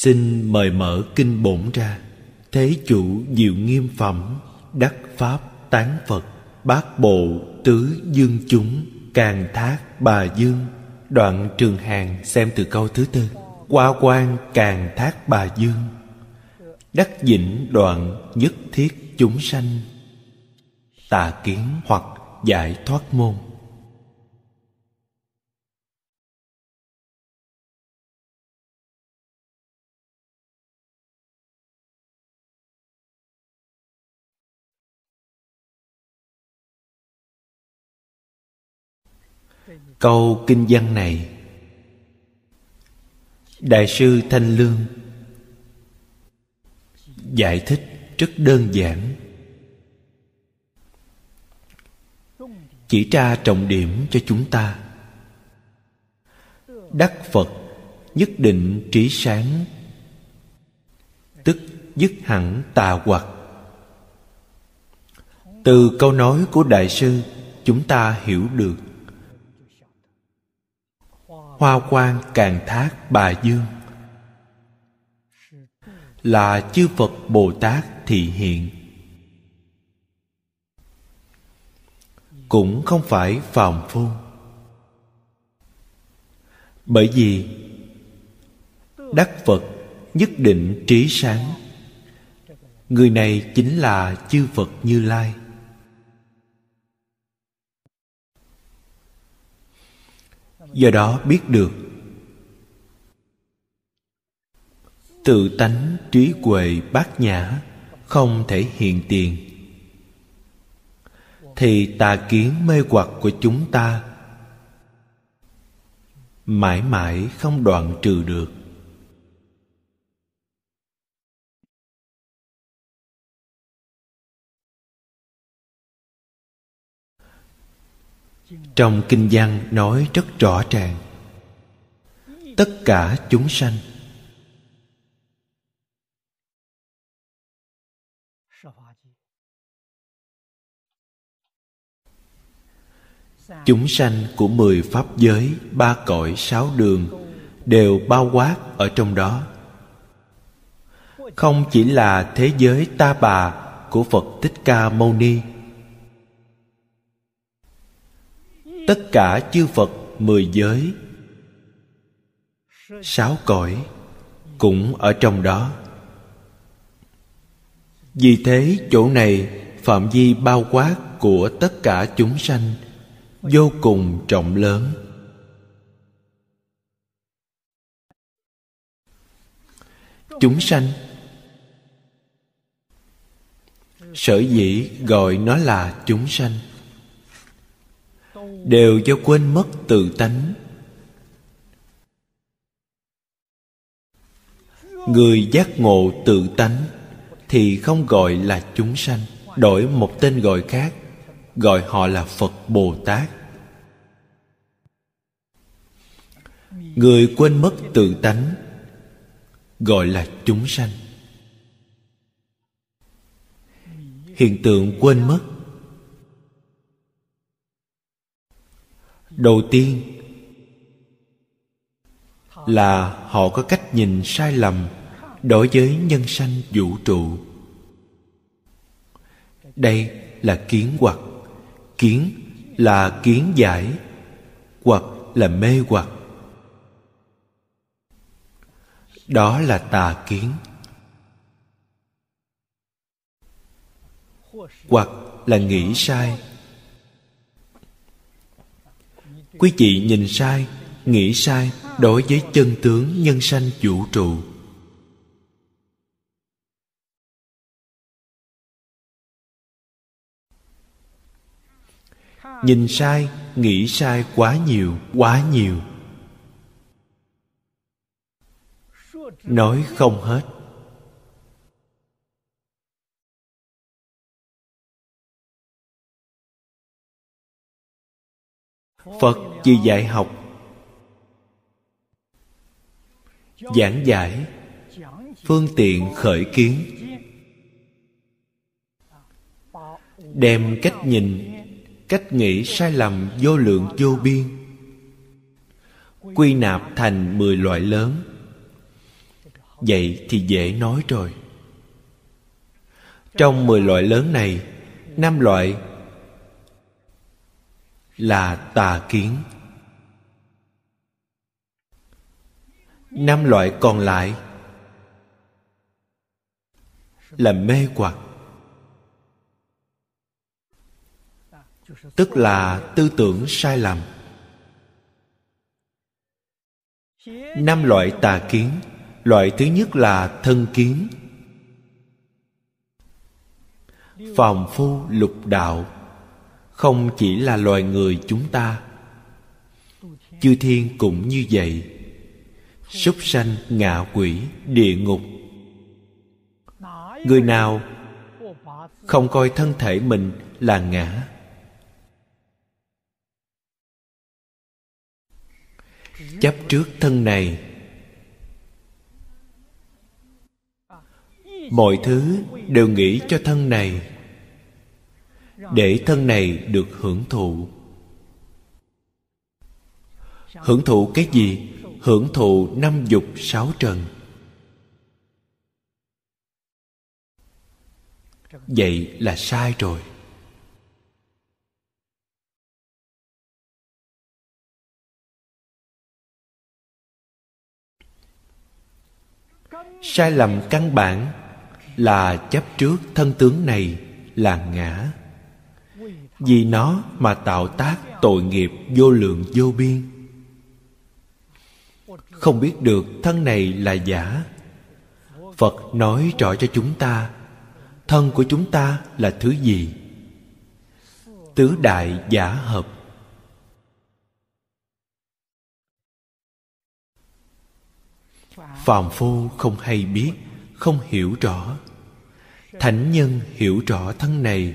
xin mời mở kinh bổn ra. Thế chủ diệu nghiêm phẩm, đắc pháp tán phật, bát bộ tứ dương chúng, càng thác bà dương. Đoạn trường hàng xem từ câu thứ tư. Qua quan càng thác bà dương. Đắc dĩnh đoạn nhất thiết chúng sanh. Tà kiến hoặc giải thoát môn. Câu kinh văn này. Đại sư thanh lương giải thích rất đơn giản. Chỉ ra trọng điểm cho chúng ta. Đắc phật nhất định trí sáng, tức dứt hẳn tà hoặc. Từ câu nói của đại sư, chúng ta hiểu được hoa quan càng thác bà dương. Là chư phật bồ tát thị hiện. Cũng không phải phàm phu. Bởi vì đắc phật nhất định trí sáng. Người này chính là chư phật như lai. Do đó biết được. Tự tánh trí huệ bát nhã không thể hiện tiền. Thì tà kiến mê hoặc của chúng ta mãi mãi không đoạn trừ được. Trong kinh văn nói rất rõ ràng. Tất cả chúng sanh chúng sanh của mười pháp giới, ba cõi, sáu đường đều bao quát ở trong đó. Không chỉ là thế giới ta bà của phật thích ca mâu ni tất cả chư phật mười giới. Sáu cõi cũng ở trong đó. Vì thế, chỗ này phạm vi bao quát của tất cả chúng sanh vô cùng trọng lớn. Chúng sanh sở dĩ gọi nó là chúng sanh đều do quên mất tự tánh. Người giác ngộ tự tánh thì không gọi là chúng sanh, đổi một tên gọi khác, gọi họ là phật bồ tát. Người quên mất tự tánh gọi là chúng sanh. Hiện tượng quên mất đầu tiên là họ có cách nhìn sai lầm đối với nhân sanh vũ trụ. Đây là kiến hoặc. Kiến là kiến giải, hoặc là mê hoặc. Đó là tà kiến. Hoặc là nghĩ sai. Quý vị nhìn sai, nghĩ sai đối với chân tướng nhân sanh vũ trụ. Nhìn sai, nghĩ sai quá nhiều quá nhiều. Nói không hết. Phật chỉ dạy học. Giảng giải. Phương tiện khởi kiến. Đem cách nhìn, cách nghĩ sai lầm vô lượng vô biên. Quy nạp thành mười loại lớn. Vậy thì dễ nói rồi. Trong mười loại lớn này, năm loại là tà kiến. Năm loại còn lại là mê hoặc, tức là tư tưởng sai lầm. Năm loại tà kiến, loại thứ nhất là thân kiến phòng phu lục đạo không chỉ là loài người chúng ta. Chư thiên cũng như vậy. Súc sanh ngạ quỷ địa ngục. Người nào không coi thân thể mình là ngã? Chấp trước thân này. Mọi thứ đều nghĩ cho thân này để thân này được hưởng thụ. Hưởng thụ cái gì? Hưởng thụ năm dục sáu trần. Vậy là sai rồi. Sai lầm căn bản là chấp trước thân tướng này là ngã vì nó mà tạo tác tội nghiệp vô lượng vô biên. Không biết được thân này là giả. Phật nói rõ cho chúng ta, thân của chúng ta là thứ gì? Tứ đại giả hợp. Phàm phu không hay biết, không hiểu rõ. Thánh nhân hiểu rõ thân này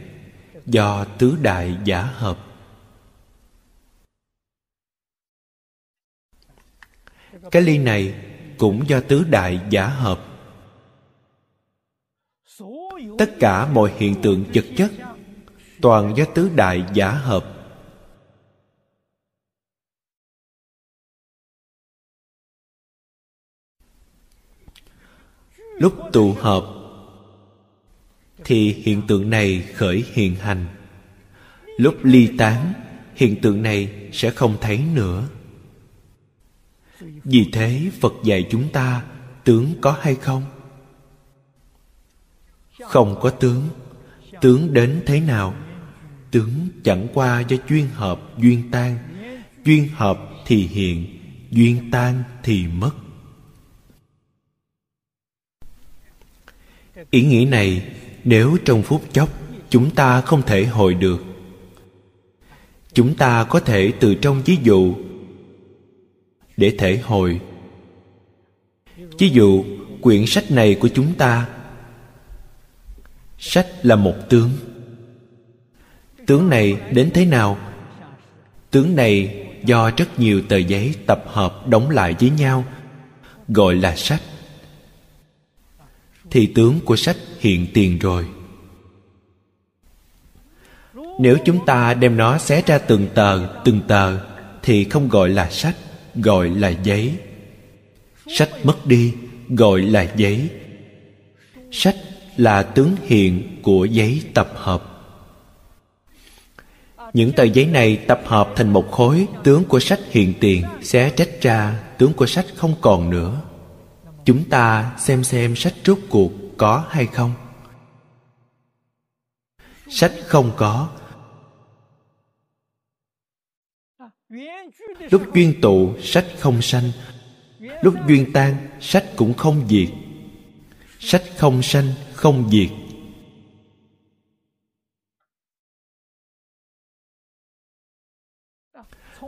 do tứ đại giả hợp. Cái ly này cũng do tứ đại giả hợp. Tất cả mọi hiện tượng vật chất toàn do tứ đại giả hợp. Lúc tụ hợp thì hiện tượng này khởi hiện hành. Lúc ly tán, hiện tượng này sẽ không thấy nữa. Vì thế phật dạy chúng ta, tướng có hay không? Không có tướng. Tướng đến thế nào? Tướng chẳng qua do duyên hợp, duyên tan. Duyên hợp thì hiện, duyên tan thì mất. Ý nghĩa này nếu trong phút chốc chúng ta không thể hồi được, chúng ta có thể từ trong ví dụ để thể hồi. Ví dụ, quyển sách này của chúng ta, sách là một tướng. Tướng này đến thế nào? Tướng này do rất nhiều tờ giấy tập hợp đóng lại với nhau, gọi là sách thì tướng của sách hiện tiền rồi. Nếu chúng ta đem nó xé ra từng tờ từng tờ, thì không gọi là sách, gọi là giấy. Sách mất đi, gọi là giấy. Sách là tướng hiện của giấy tập hợp. Những tờ giấy này tập hợp thành một khối, tướng của sách hiện tiền, xé trách ra, tướng của sách không còn nữa chúng ta xem xem sách rốt cuộc có hay không. Sách không có. Lúc duyên tụ, sách không sanh. Lúc duyên tan, sách cũng không diệt. Sách không sanh, không diệt.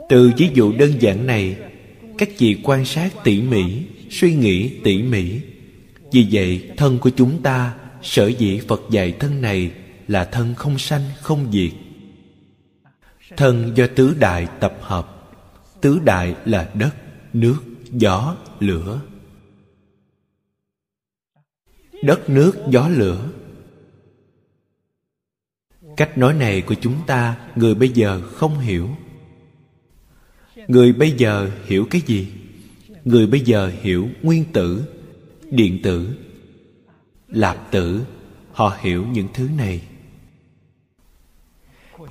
Từ ví dụ đơn giản này, các vị quan sát tỉ mỉ suy nghĩ tỉ mỉ. Vì vậy, thân của chúng ta sở dĩ phật dạy thân này là thân không sanh, không diệt. Thân do tứ đại tập hợp. Tứ đại là đất, nước, gió, lửa. Đất, nước, gió, lửa. Cách nói này của chúng ta, người bây giờ không hiểu. Người bây giờ hiểu cái gì? Người bây giờ hiểu nguyên tử, điện tử, lạp tử, họ hiểu những thứ này.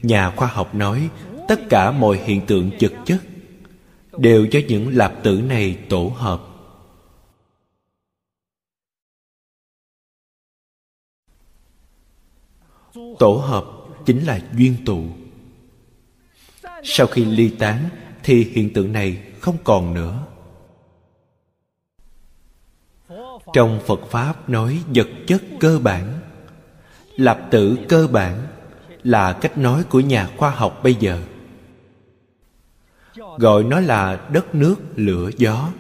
Nhà khoa học nói, tất cả mọi hiện tượng vật chất đều do những lạp tử này tổ hợp. Tổ hợp chính là duyên tụ. Sau khi ly tán, thì hiện tượng này không còn nữa. Trong phật pháp nói vật chất cơ bản. Lạp tử cơ bản là cách nói của nhà khoa học bây giờ. Gọi nó là đất nước lửa gió.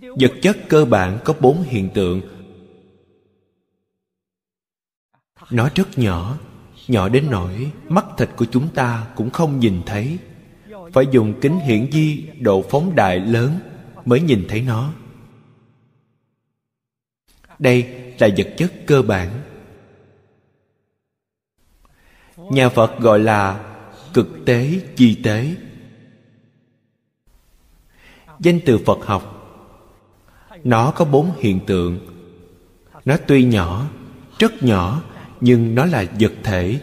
Vật chất cơ bản có bốn hiện tượng. Nó rất nhỏ nhỏ đến nỗi mắt thịt của chúng ta cũng không nhìn thấy phải dùng kính hiển vi độ phóng đại lớn mới nhìn thấy nó. Đây là vật chất cơ bản. Nhà phật gọi là cực tế chi tế. Danh từ phật học, nó có bốn hiện tượng. Nó tuy nhỏ, rất nhỏ, nhưng nó là vật thể.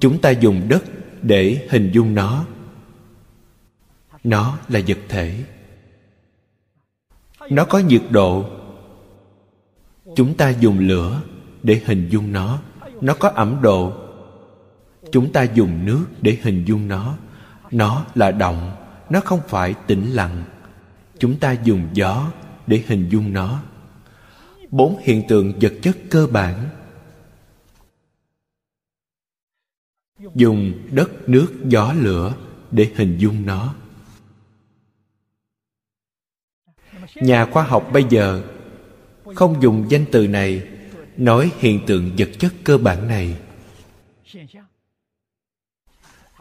Chúng ta dùng đất để hình dung nó. Nó là vật thể. Nó có nhiệt độ. Chúng ta dùng lửa để hình dung nó. Nó có ẩm độ. Chúng ta dùng nước để hình dung nó. Nó là động. Nó không phải tĩnh lặng. Chúng ta dùng gió để hình dung nó. Bốn hiện tượng vật chất cơ bản dùng đất nước gió lửa để hình dung nó. Nhà khoa học bây giờ không dùng danh từ này nói hiện tượng vật chất cơ bản này.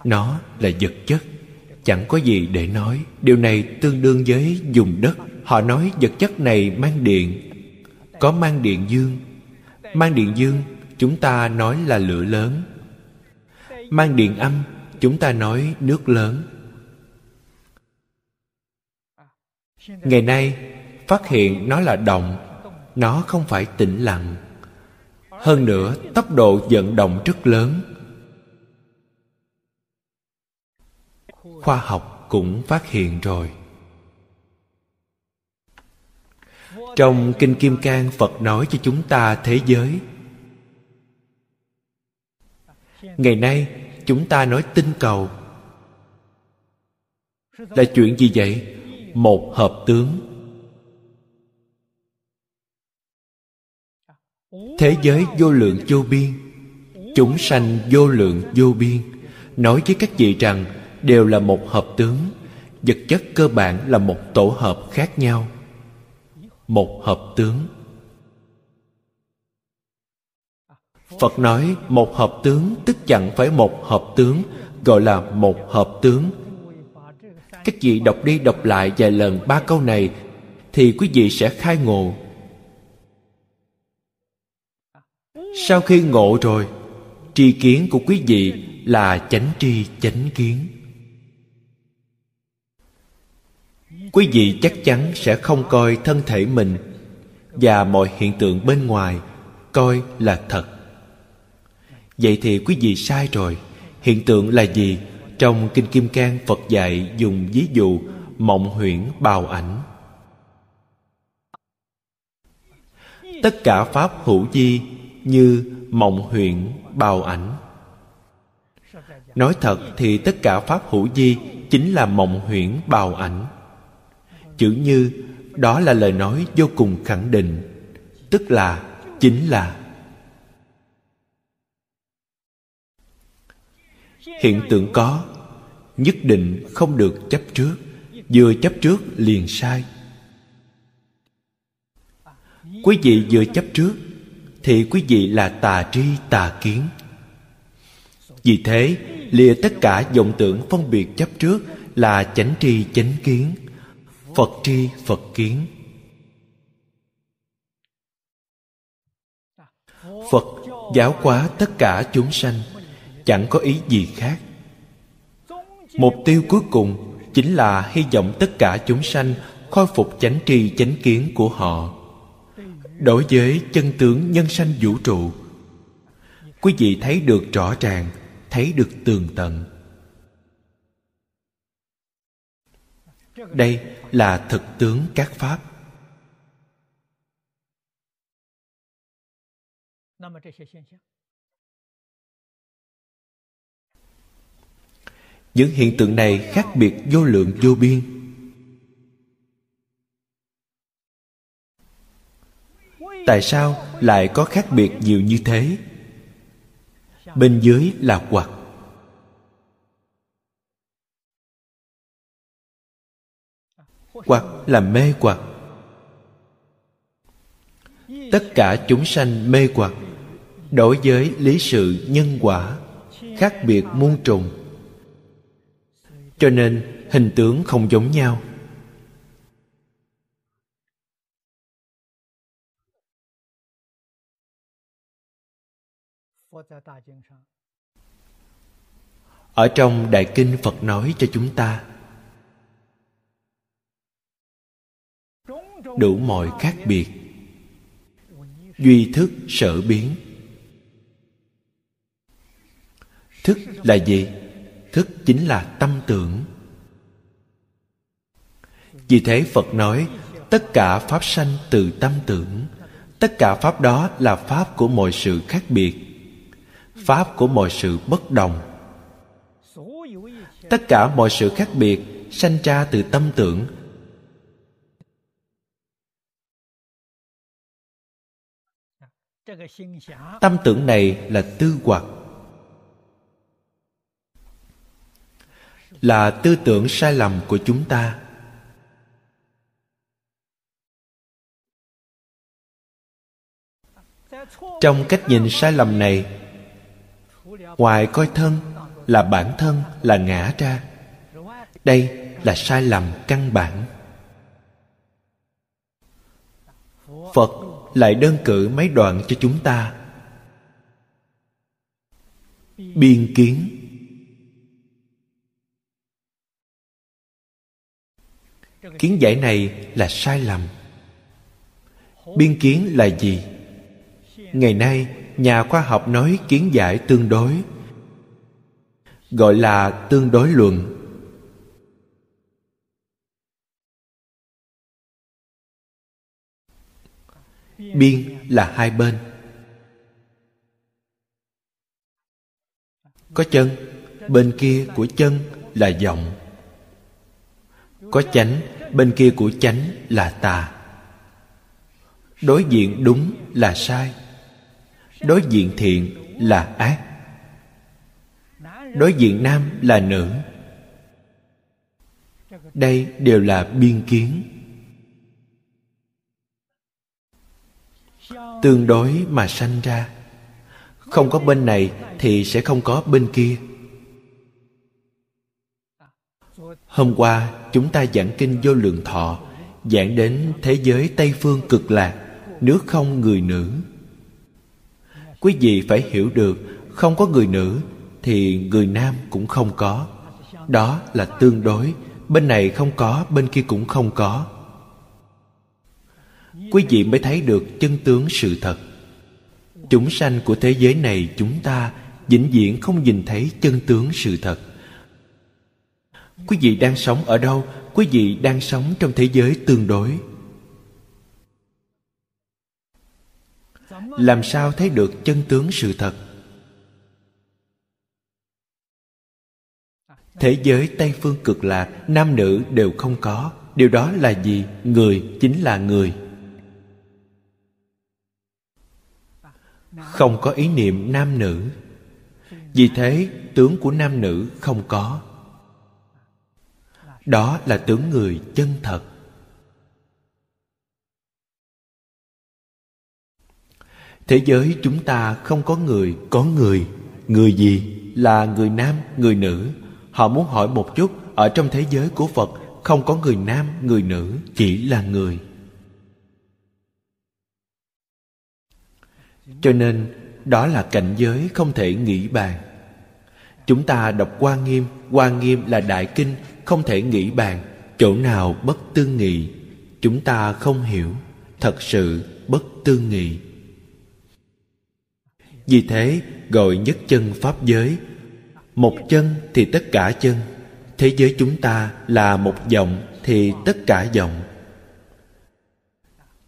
Nó là vật chất, chẳng có gì để nói. Điều này tương đương với dùng đất. Họ nói vật chất này mang điện, có mang điện dương. Mang điện dương, chúng ta nói là lửa lớn mang điện âm, chúng ta nói nước lớn. Ngày nay, phát hiện nó là động, nó không phải tĩnh lặng. Hơn nữa, tốc độ vận động rất lớn. Khoa học cũng phát hiện rồi. Trong kinh kim cang, phật nói cho chúng ta thế giới ngày nay, chúng ta nói tinh cầu. Là chuyện gì vậy? Một hợp tướng. Thế giới vô lượng vô biên. Chúng sanh vô lượng vô biên. Nói với các vị rằng, đều là một hợp tướng. Vật chất cơ bản là một tổ hợp khác nhau. Một hợp tướng. Phật nói, một hợp tướng, tức chẳng phải một hợp tướng, gọi là một hợp tướng. Các vị đọc đi đọc lại vài lần ba câu này, thì quý vị sẽ khai ngộ. Sau khi ngộ rồi, tri kiến của quý vị là chánh tri, chánh kiến. Quý vị chắc chắn sẽ không coi thân thể mình và mọi hiện tượng bên ngoài coi là thật vậy thì quý vị sai rồi. Hiện tượng là gì? Trong kinh kim cang, phật dạy dùng ví dụ, mộng huyễn bào ảnh. Tất cả pháp hữu di như mộng huyễn bào ảnh. Nói thật thì tất cả pháp hữu di chính là mộng huyễn bào ảnh. Chữ như, đó là lời nói vô cùng khẳng định, tức là chính là hiện tượng có, nhất định không được chấp trước, vừa chấp trước liền sai. Quý vị vừa chấp trước, thì quý vị là tà tri, tà kiến. Vì thế, lìa tất cả vọng tưởng phân biệt chấp trước là chánh tri, chánh kiến. Phật tri, phật kiến. Phật giáo hóa tất cả chúng sanh chẳng có ý gì khác. Mục tiêu cuối cùng chính là hy vọng tất cả chúng sanh khôi phục chánh tri, chánh kiến của họ. Đối với chân tướng nhân sanh vũ trụ, quý vị thấy được rõ ràng, thấy được tường tận. Đây là thực tướng các pháp. Những hiện tượng này khác biệt vô lượng vô biên. Tại sao lại có khác biệt nhiều như thế? Bên dưới là hoặc hoặc là mê hoặc tất cả chúng sanh mê hoặc đối với lý sự nhân quả, khác biệt muôn trùng cho nên hình tướng không giống nhau. Ở trong đại kinh phật nói cho chúng ta, đủ mọi khác biệt, duy thức sở biến. Thức là gì? Thức chính là tâm tưởng. Vì thế phật nói, tất cả pháp sanh từ tâm tưởng, tất cả pháp đó là pháp của mọi sự khác biệt, pháp của mọi sự bất đồng. Tất cả mọi sự khác biệt sanh ra từ tâm tưởng. Tâm tưởng này là tư hoặc. Là tư tưởng sai lầm của chúng ta. Trong cách nhìn sai lầm này, ngoài coi thân là bản thân là ngã ra, đây là sai lầm căn bản. Phật lại đơn cử mấy đoạn cho chúng ta. Biên kiến kiến giải này là sai lầm. Biên kiến là gì? Ngày nay, nhà khoa học nói kiến giải tương đối, gọi là tương đối luận. Biên là hai bên. Có chân, bên kia của chân là vọng có chánh bên kia của chánh là tà đối diện đúng là sai. Đối diện thiện là ác. Đối diện nam là nữ. Đây đều là biên kiến. Tương đối mà sanh ra. Không có bên này thì sẽ không có bên kia. Hôm qua, chúng ta giảng kinh vô lượng thọ, giảng đến thế giới tây phương cực lạc, nước không người nữ. Quý vị phải hiểu được, không có người nữ, thì người nam cũng không có. Đó là tương đối, bên này không có, bên kia cũng không có. Quý vị mới thấy được chân tướng sự thật. Chúng sanh của thế giới này chúng ta vĩnh viễn không nhìn thấy chân tướng sự thật quý vị đang sống ở đâu? Quý vị đang sống trong thế giới tương đối. Làm sao thấy được chân tướng sự thật? Thế giới tây phương cực lạc, nam nữ đều không có. Điều đó là gì? Người chính là người. Không có ý niệm nam nữ. Vì thế, tướng của nam nữ không có đó là tướng người chân thật. Thế giới chúng ta không có người có người. Người gì là người nam người nữ? Họ muốn hỏi một chút Ở trong thế giới của Phật Không có người nam, người nữ Chỉ là người. Cho nên Đó là cảnh giới không thể nghĩ bàn. Chúng ta đọc quan Nghiêm. Quan Nghiêm là đại kinh không thể nghĩ bàn, Chỗ nào bất tư nghị. Chúng ta không hiểu, Thật sự bất tư nghị. Vì thế, gọi nhất chân Pháp giới. Một chân thì tất cả chân. Thế giới chúng ta là một vọng Thì tất cả vọng.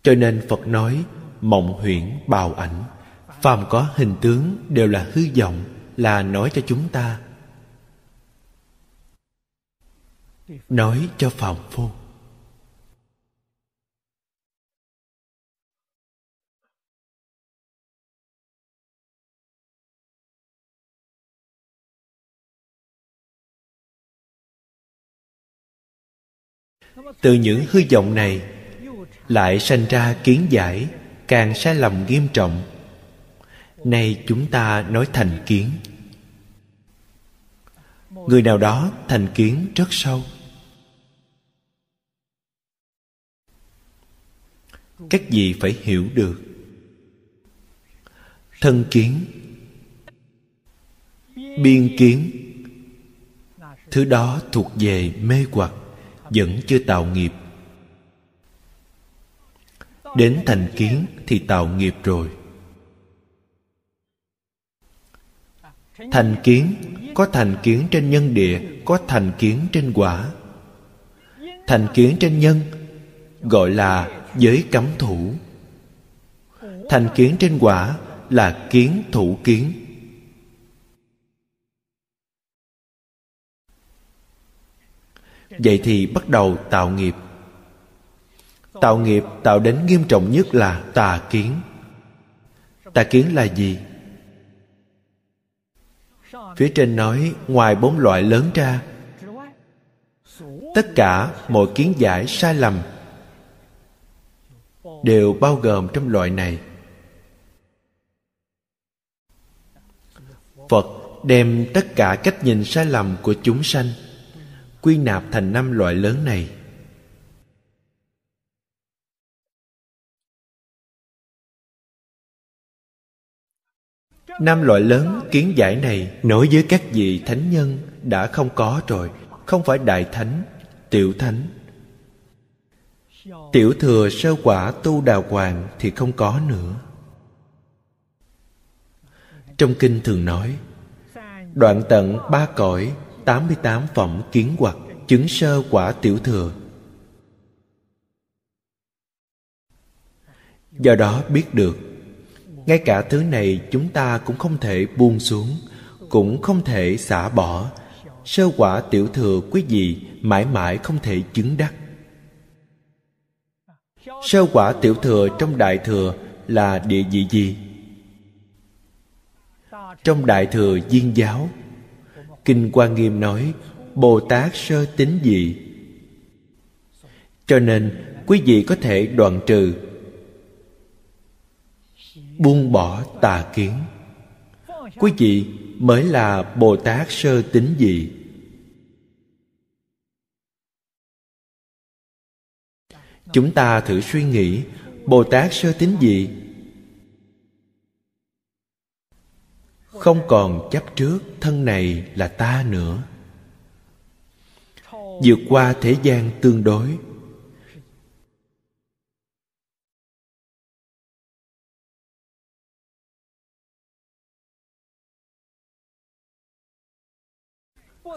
Cho nên Phật nói, Mộng huyễn bào ảnh. Phàm có hình tướng đều là hư vọng, Là nói cho chúng ta. Nói cho phàm phu. Từ những hư vọng này lại sanh ra kiến giải càng sai lầm nghiêm trọng. Nay chúng ta nói thành kiến. Người nào đó thành kiến rất sâu. Các gì phải hiểu được. Thân kiến. Biên kiến. Thứ đó thuộc về mê hoặc, vẫn chưa tạo nghiệp. Đến thành kiến thì tạo nghiệp rồi. Thành kiến. Có thành kiến trên nhân địa, có thành kiến trên quả. Thành kiến trên nhân gọi là giới cấm thủ. Thành kiến trên quả là kiến thủ kiến. Vậy thì bắt đầu tạo nghiệp. Tạo nghiệp tạo đến nghiêm trọng nhất là tà kiến. Tà kiến là gì? Phía trên nói, ngoài bốn loại lớn ra, tất cả mọi kiến giải sai lầm đều bao gồm trong loại này. Phật đem tất cả cách nhìn sai lầm của chúng sanh quy nạp thành năm loại lớn này. Năm loại lớn kiến giải này nối với các vị thánh nhân đã không có rồi, không phải đại thánh, tiểu thánh tiểu thừa sơ quả tu đào hoàng thì không có nữa. Trong kinh thường nói, đoạn tận ba cõi 88 phẩm kiến hoặc chứng sơ quả tiểu thừa. Do đó biết được, ngay cả thứ này chúng ta cũng không thể buông xuống, cũng không thể xả bỏ. Sơ quả tiểu thừa quý vị mãi mãi không thể chứng đắc sơ quả tiểu thừa trong đại thừa là địa vị gì? Trong đại thừa viên giáo, kinh quan nghiêm nói, bồ tát sơ tính dị cho nên, quý vị có thể đoạn trừ. Buông bỏ tà kiến. Quý vị mới là bồ tát sơ tính dị chúng ta thử suy nghĩ, bồ tát sơ tính gì? không còn chấp trước thân này là ta nữa. Vượt qua thế gian tương đối.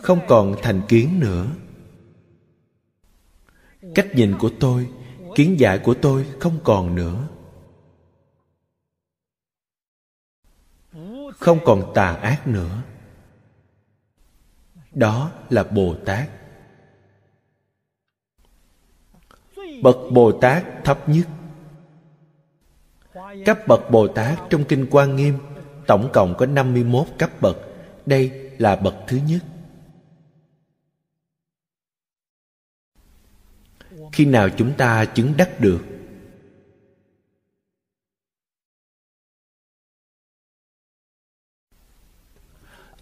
Không còn thành kiến nữa. Cách nhìn của tôi kiến giải của tôi không còn nữa. Không còn tà ác nữa. Đó là bồ tát. Bậc bồ tát thấp nhất. Cấp bậc bồ tát trong kinh quan nghiêm tổng cộng có 51 cấp bậc. Đây là bậc thứ nhất. Khi nào chúng ta chứng đắc được?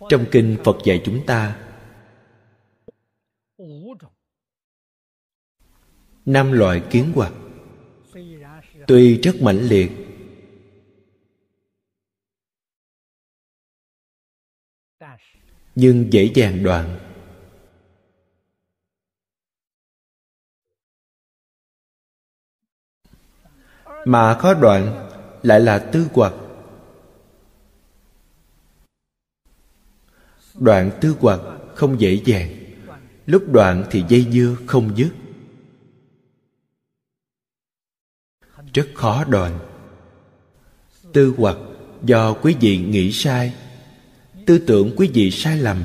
Trong kinh phật dạy chúng ta, năm loại kiến hoặc, tuy rất mãnh liệt, nhưng dễ dàng đoạn. Mà khó đoạn lại là tư hoặc đoạn tư hoặc không dễ dàng. Lúc đoạn thì dây dưa không dứt. Rất khó đoạn. Tư hoặc do quý vị nghĩ sai, tư tưởng quý vị sai lầm.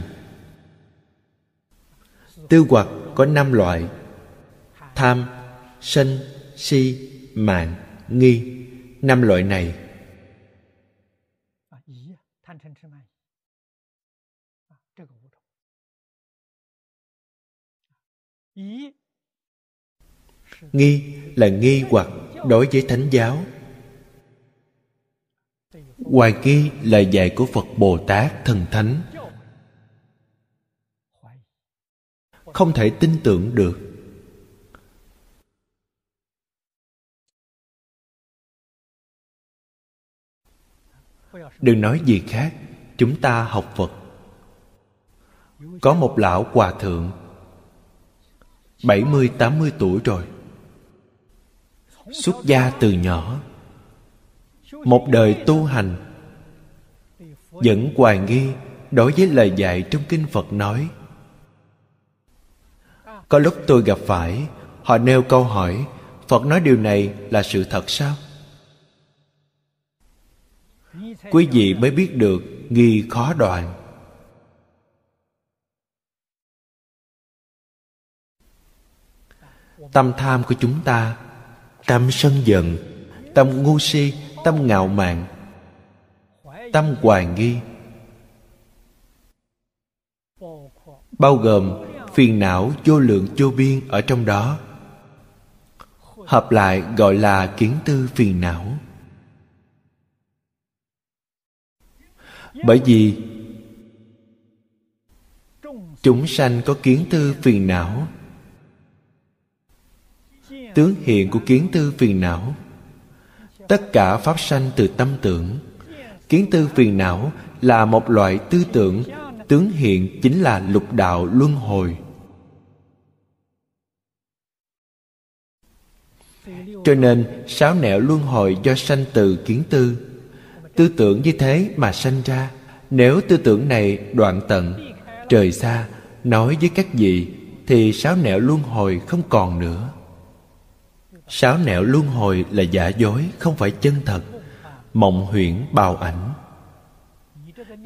Tư hoặc có năm loại tham, sân, si, mạng nghi năm loại này. Nghi là nghi hoặc đối với thánh giáo. Hoài nghi là dạy của phật bồ tát thần thánh. Không thể tin tưởng được đừng nói gì khác, chúng ta học phật có một lão hòa thượng 70-80 tuổi rồi, Xuất gia từ nhỏ, Một đời tu hành, Vẫn hoài nghi Đối với lời dạy trong Kinh Phật nói Có lúc tôi gặp phải, Họ nêu câu hỏi, Phật nói điều này là sự thật sao? Quý vị mới biết được nghi khó đoạn. Tâm tham của chúng ta, Tâm sân giận, Tâm ngu si, Tâm ngạo mạn, Tâm hoài nghi. Bao gồm phiền não vô lượng vô biên ở trong đó. Hợp lại gọi là kiến tư phiền não. Bởi vì Chúng sanh có kiến tư phiền não. Tướng hiện của kiến tư phiền não, tất cả pháp sanh từ tâm tưởng. Kiến tư phiền não là một loại tư tưởng, tướng hiện chính là lục đạo luân hồi. Cho nên, sáu nẻo luân hồi do sanh từ kiến tư tư tưởng như thế mà sanh ra. Nếu tư tưởng này đoạn tận, trời xa, nói với các vị, thì sáu nẻo luân hồi không còn nữa. Sáu nẻo luân hồi là giả dối, Không phải chân thật. Mộng huyễn bào ảnh.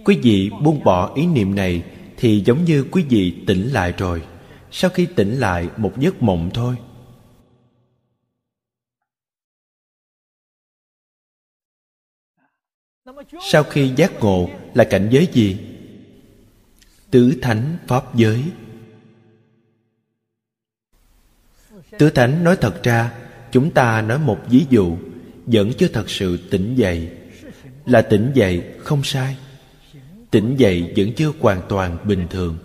Quý vị buông bỏ ý niệm này Thì giống như quý vị tỉnh lại rồi. Sau khi tỉnh lại, một giấc mộng thôi. Sau khi giác ngộ là cảnh giới gì? Tứ thánh pháp giới. Tứ thánh nói thật ra, chúng ta nói một ví dụ, vẫn chưa thật sự tỉnh dậy. Là tỉnh dậy không sai. Tỉnh dậy vẫn chưa hoàn toàn bình thường.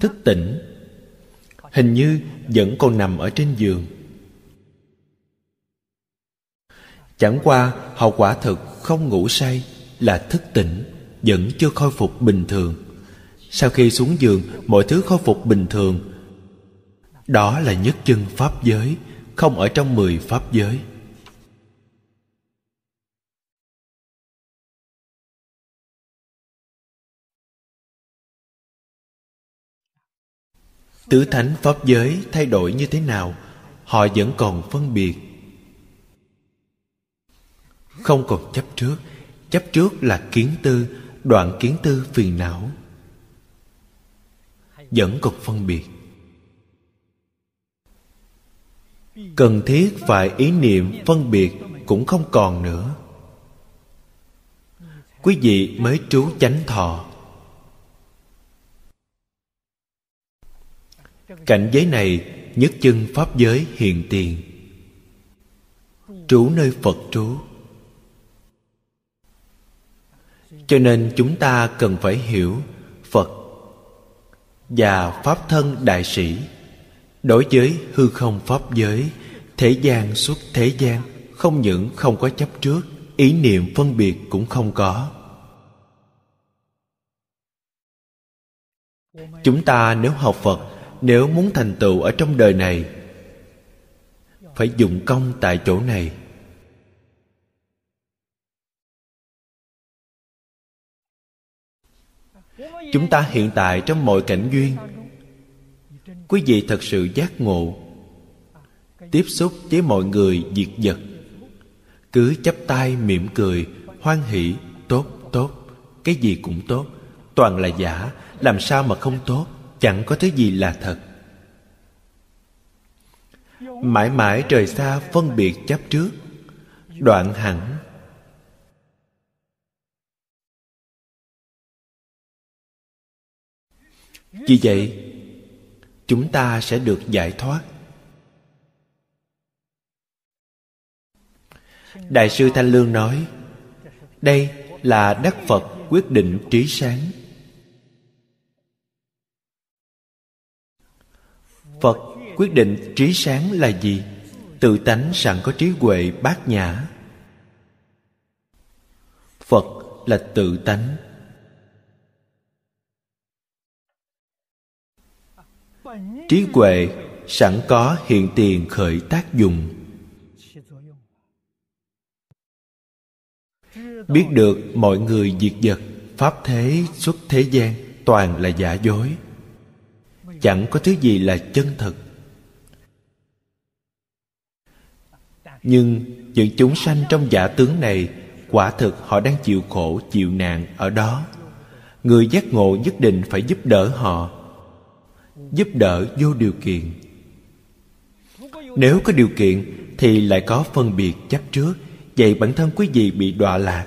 Thức tỉnh hình như vẫn còn nằm ở trên giường. Chẳng qua hậu quả thực không ngủ say, là thức tỉnh, vẫn chưa khôi phục bình thường. Sau khi xuống giường, mọi thứ khôi phục bình thường. Đó là nhất chân Pháp giới, Không ở trong mười Pháp giới. Tứ thánh Pháp giới thay đổi như thế nào, Họ vẫn còn phân biệt. Không còn chấp trước. Chấp trước là kiến tư, Đoạn kiến tư phiền não. Vẫn còn phân biệt. Cần thiết phải ý niệm phân biệt cũng không còn nữa. Quý vị mới trú chánh thọ. Cảnh giới này nhất chân pháp giới hiện tiền. Trú nơi phật trú. Cho nên chúng ta cần phải hiểu phật và pháp thân đại sĩ. Đối với hư không pháp giới, thế gian xuất thế gian, không những không có chấp trước, ý niệm phân biệt cũng không có. Chúng ta nếu học phật, nếu muốn thành tựu ở trong đời này, phải dụng công tại chỗ này. Chúng ta hiện tại trong mọi cảnh duyên. Quý vị thật sự giác ngộ. Tiếp xúc với mọi người diệt vật. Cứ chắp tay mỉm cười, hoan hỷ, tốt tốt. Cái gì cũng tốt. Toàn là giả, làm sao mà không tốt? Chẳng có thứ gì là thật. Mãi mãi trời xa phân biệt chấp trước. Đoạn hẳn vì vậy, chúng ta sẽ được giải thoát. Đại sư thanh lương nói, đây là đắc phật quyết định trí sáng. Phật quyết định trí sáng là gì? Tự tánh sẵn có trí huệ bát nhã. Phật là tự tánh. Trí huệ sẵn có hiện tiền khởi tác dụng. Biết được mọi người diệt vật, pháp thế xuất thế gian toàn là giả dối. Chẳng có thứ gì là chân thật. Nhưng những chúng sanh trong giả tướng này, quả thực họ đang chịu khổ chịu nạn ở đó. Người giác ngộ nhất định phải giúp đỡ họ giúp đỡ vô điều kiện. Nếu có điều kiện thì lại có phân biệt chấp trước, vậy bản thân quý vị bị đọa lạc.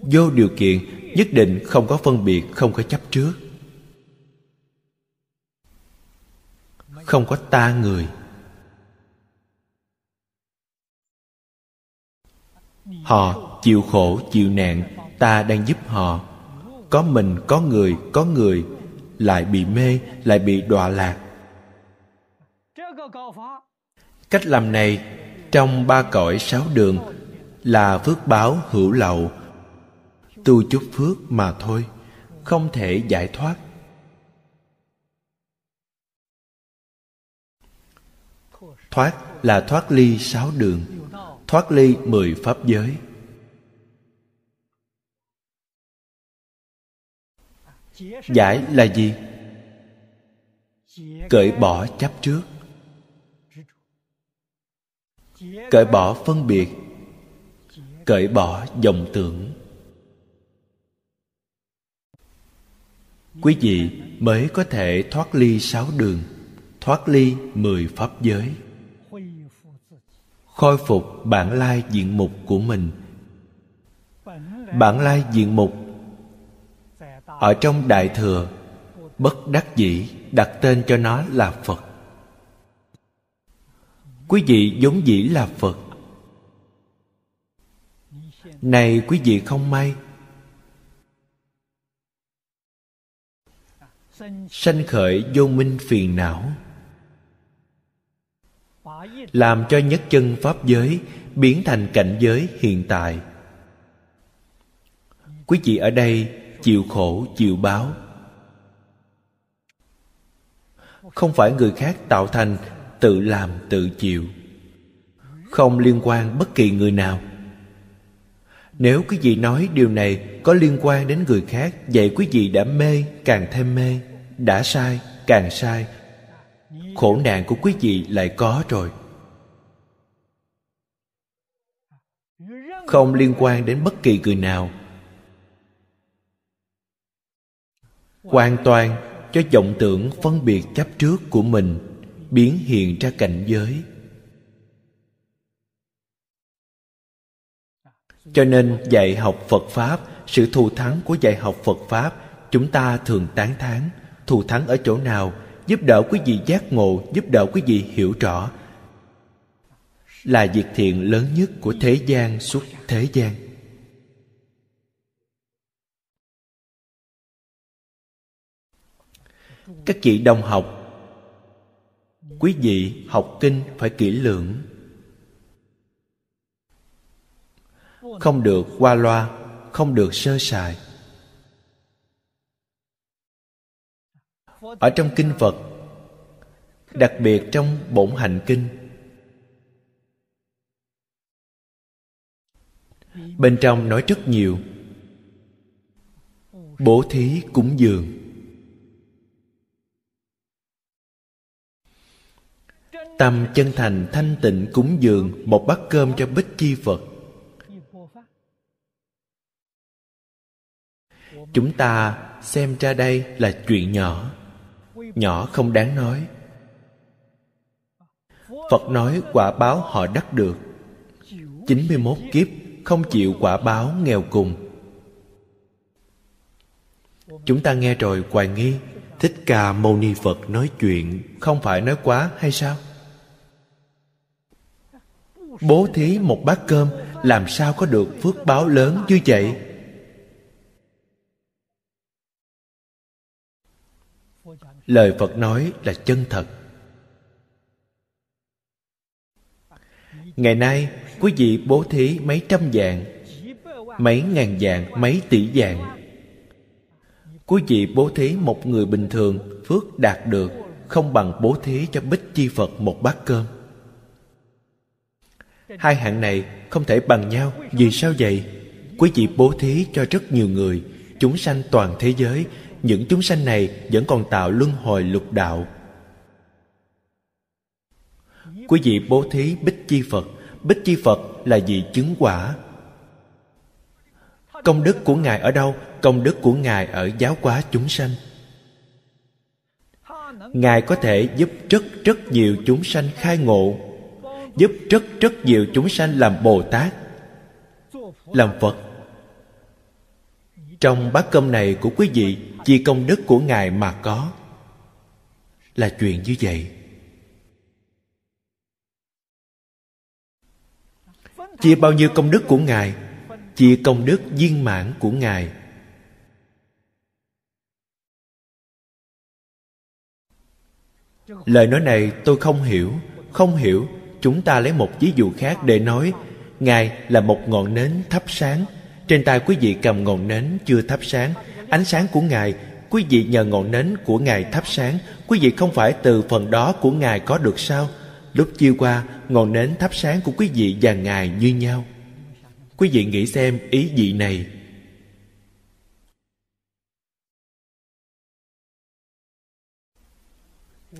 Vô điều kiện nhất định không có phân biệt, không có chấp trước. Không có ta người. Họ chịu khổ, chịu nạn, ta đang giúp họ. Có mình, có người có người lại bị mê, lại bị đọa lạc. Cách làm này trong ba cõi sáu đường là phước báo hữu lậu. Tu chút phước mà thôi, không thể giải thoát. Thoát là thoát ly sáu đường, thoát ly mười pháp giới. Giải là gì? Cởi bỏ chấp trước. Cởi bỏ phân biệt. Cởi bỏ dòng tưởng. Quý vị mới có thể thoát ly sáu đường, thoát ly mười pháp giới. Khôi phục bản lai diện mục của mình. Bản lai diện mục ở trong đại thừa, bất đắc dĩ đặt tên cho nó là phật. Quý vị vốn dĩ là phật. Này quý vị không may, sanh khởi vô minh phiền não, làm cho nhất chân pháp giới biến thành cảnh giới hiện tại. Quý vị ở đây chịu khổ, chịu báo. Không phải người khác tạo thành, tự làm, tự chịu. Không liên quan bất kỳ người nào. Nếu quý vị nói điều này có liên quan đến người khác, vậy quý vị đã mê, càng thêm mê. Đã sai, càng sai. Khổ nạn của quý vị lại có rồi. Không liên quan đến bất kỳ người nào. Hoàn toàn cho vọng tưởng phân biệt chấp trước của mình, biến hiện ra cảnh giới. Cho nên dạy học phật pháp, sự thù thắng của dạy học phật pháp, chúng ta thường tán thán, thù thắng ở chỗ nào, giúp đỡ quý vị giác ngộ, giúp đỡ quý vị hiểu rõ, là việc thiện lớn nhất của thế gian suốt thế gian. Các chị đồng học, quý vị học kinh phải kỹ lưỡng. Không được qua loa, không được sơ sài. Ở trong kinh phật, đặc biệt trong bổn hành kinh, bên trong nói rất nhiều. Bố thí cúng dường. Tâm chân thành thanh tịnh cúng dường, một bát cơm cho bích chi phật. Chúng ta xem ra đây là chuyện nhỏ. Nhỏ không đáng nói. Phật nói quả báo họ đắc được. 91 kiếp, không chịu quả báo nghèo cùng. Chúng ta nghe rồi hoài nghi, thích ca mâu ni phật nói chuyện, không phải nói quá hay sao? Bố thí một bát cơm, làm sao có được phước báo lớn như vậy? Lời phật nói là chân thật. Ngày nay, quý vị bố thí mấy trăm dạng mấy ngàn dạng mấy tỷ dạng quý vị bố thí một người bình thường phước đạt được không bằng bố thí cho bích chi phật một bát cơm hai hạng này không thể bằng nhau, vì sao vậy? Quý vị bố thí cho rất nhiều người, chúng sanh toàn thế giới, những chúng sanh này vẫn còn tạo luân hồi lục đạo. Quý vị bố thí bích chi phật. Bích chi phật là vị chứng quả. Công đức của ngài ở đâu? Công đức của ngài ở giáo hóa chúng sanh. Ngài có thể giúp rất rất nhiều chúng sanh khai ngộ giúp rất rất nhiều chúng sanh làm bồ tát, làm phật. Trong bát cơm này của quý vị chỉ công đức của ngài mà có là chuyện như vậy. Chia bao nhiêu công đức của ngài chia công đức viên mãn của ngài. Lời nói này tôi không hiểu không hiểu chúng ta lấy một ví dụ khác để nói, ngài là một ngọn nến thắp sáng. Trên tay quý vị cầm ngọn nến chưa thắp sáng. Ánh sáng của ngài, quý vị nhờ ngọn nến của ngài thắp sáng. Quý vị không phải từ phần đó của ngài có được sao? Lúc chiêu qua, ngọn nến thắp sáng của quý vị và ngài như nhau. Quý vị nghĩ xem ý vị này.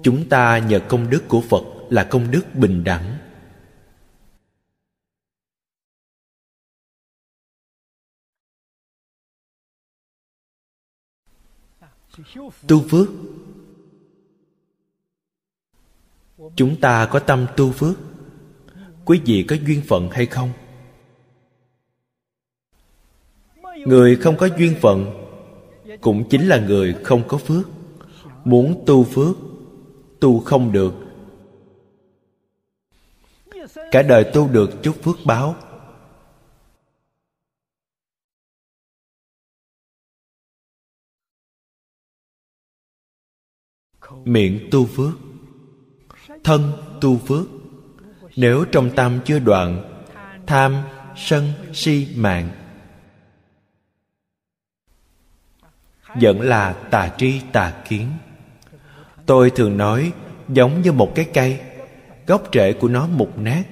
Chúng ta nhờ công đức của phật là công đức bình đẳng. Tu phước. Chúng ta có tâm tu phước. Quý vị có duyên phận hay không? Người không có duyên phận cũng chính là người không có phước. Muốn tu phước, tu không được cả đời tu được chút phước báo. Miệng tu phước. Thân tu phước. Nếu trong tâm chưa đoạn, tham, sân, si, mạng, vẫn là tà tri, tà kiến. Tôi thường nói giống như một cái cây, gốc rễ của nó mục nát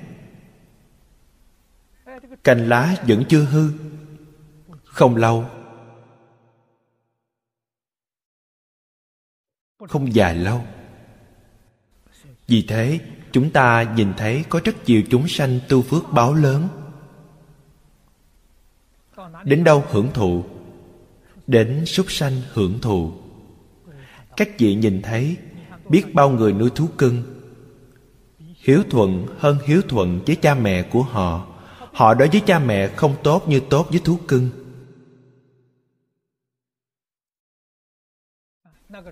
cành lá vẫn chưa hư. Không lâu, không dài lâu. Vì thế, chúng ta nhìn thấy có rất nhiều chúng sanh tu phước báo lớn. Đến đâu hưởng thụ? Đến súc sanh hưởng thụ. Các vị nhìn thấy, biết bao người nuôi thú cưng. Hiếu thuận hơn hiếu thuận với cha mẹ của họ họ đối với cha mẹ không tốt như tốt với thú cưng.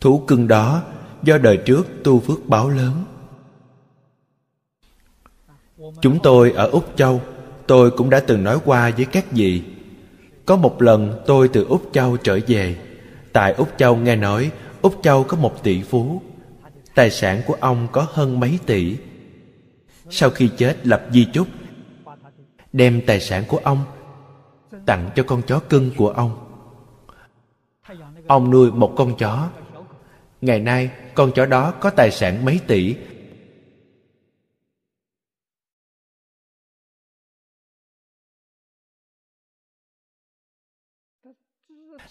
Thú cưng đó do đời trước tu phước báo lớn. Chúng tôi ở úc châu, tôi cũng đã từng nói qua với các vị. Có một lần tôi từ úc châu trở về. Tại úc châu nghe nói, úc châu có một tỷ phú. Tài sản của ông có hơn mấy tỷ. Sau khi chết, lập di chúc đem tài sản của ông tặng cho con chó cưng của ông. Ông nuôi một con chó. Ngày nay, con chó đó có tài sản mấy tỷ?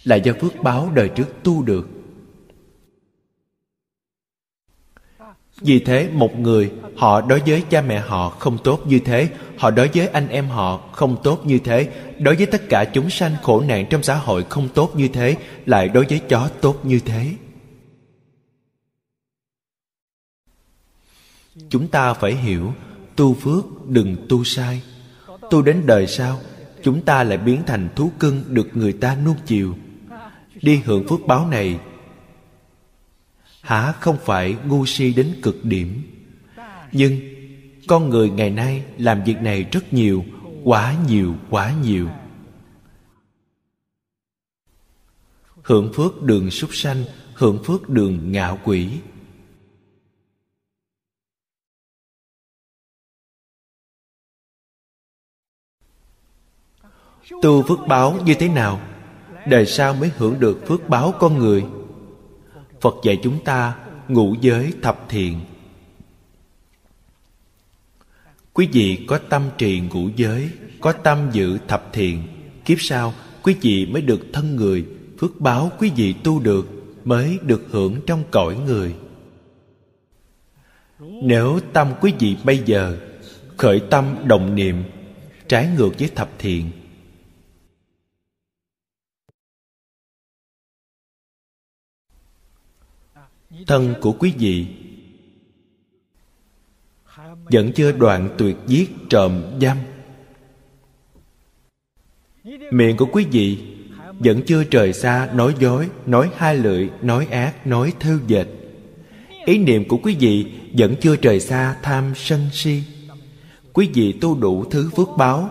Là do phước báo đời trước tu được. Vì thế, một người, họ đối với cha mẹ họ không tốt như thế, họ đối với anh em họ không tốt như thế, đối với tất cả chúng sanh khổ nạn trong xã hội không tốt như thế, lại đối với chó tốt như thế. Chúng ta phải hiểu, tu phước đừng tu sai. Tu đến đời sau, chúng ta lại biến thành thú cưng được người ta nuông chiều. Đi hưởng phước báo này há không phải ngu si đến cực điểm. Nhưng con người ngày nay làm việc này rất nhiều, quá nhiều quá nhiều. Hưởng phước đường súc sanh, hưởng phước đường ngạo quỷ. Tu phước báo như thế nào? Đời sau mới hưởng được phước báo con người phật dạy chúng ta ngũ giới thập thiện. Quý vị có tâm trì ngũ giới, có tâm giữ thập thiện, kiếp sau quý vị mới được thân người, phước báo quý vị tu được, mới được hưởng trong cõi người. Nếu tâm quý vị bây giờ khởi tâm động niệm, trái ngược với thập thiện thân của quý vị. Vẫn chưa đoạn tuyệt giết trộm dâm miệng của quý vị vẫn chưa trời xa nói dối, nói hai lưỡi, nói ác, nói thêu dệt. Ý niệm của quý vị vẫn chưa trời xa tham sân si. Quý vị tu đủ thứ phước báo,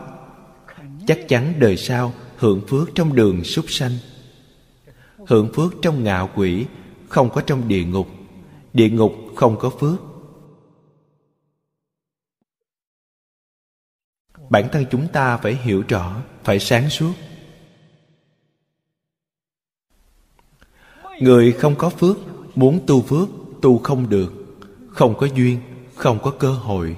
chắc chắn đời sau hưởng phước trong đường súc sanh. Hưởng phước trong ngạo quỷ không có trong địa ngục địa ngục không có phước. Bản thân chúng ta phải hiểu rõ, phải sáng suốt. Người không có phước, muốn tu phước, tu không được, không có duyên, không có cơ hội.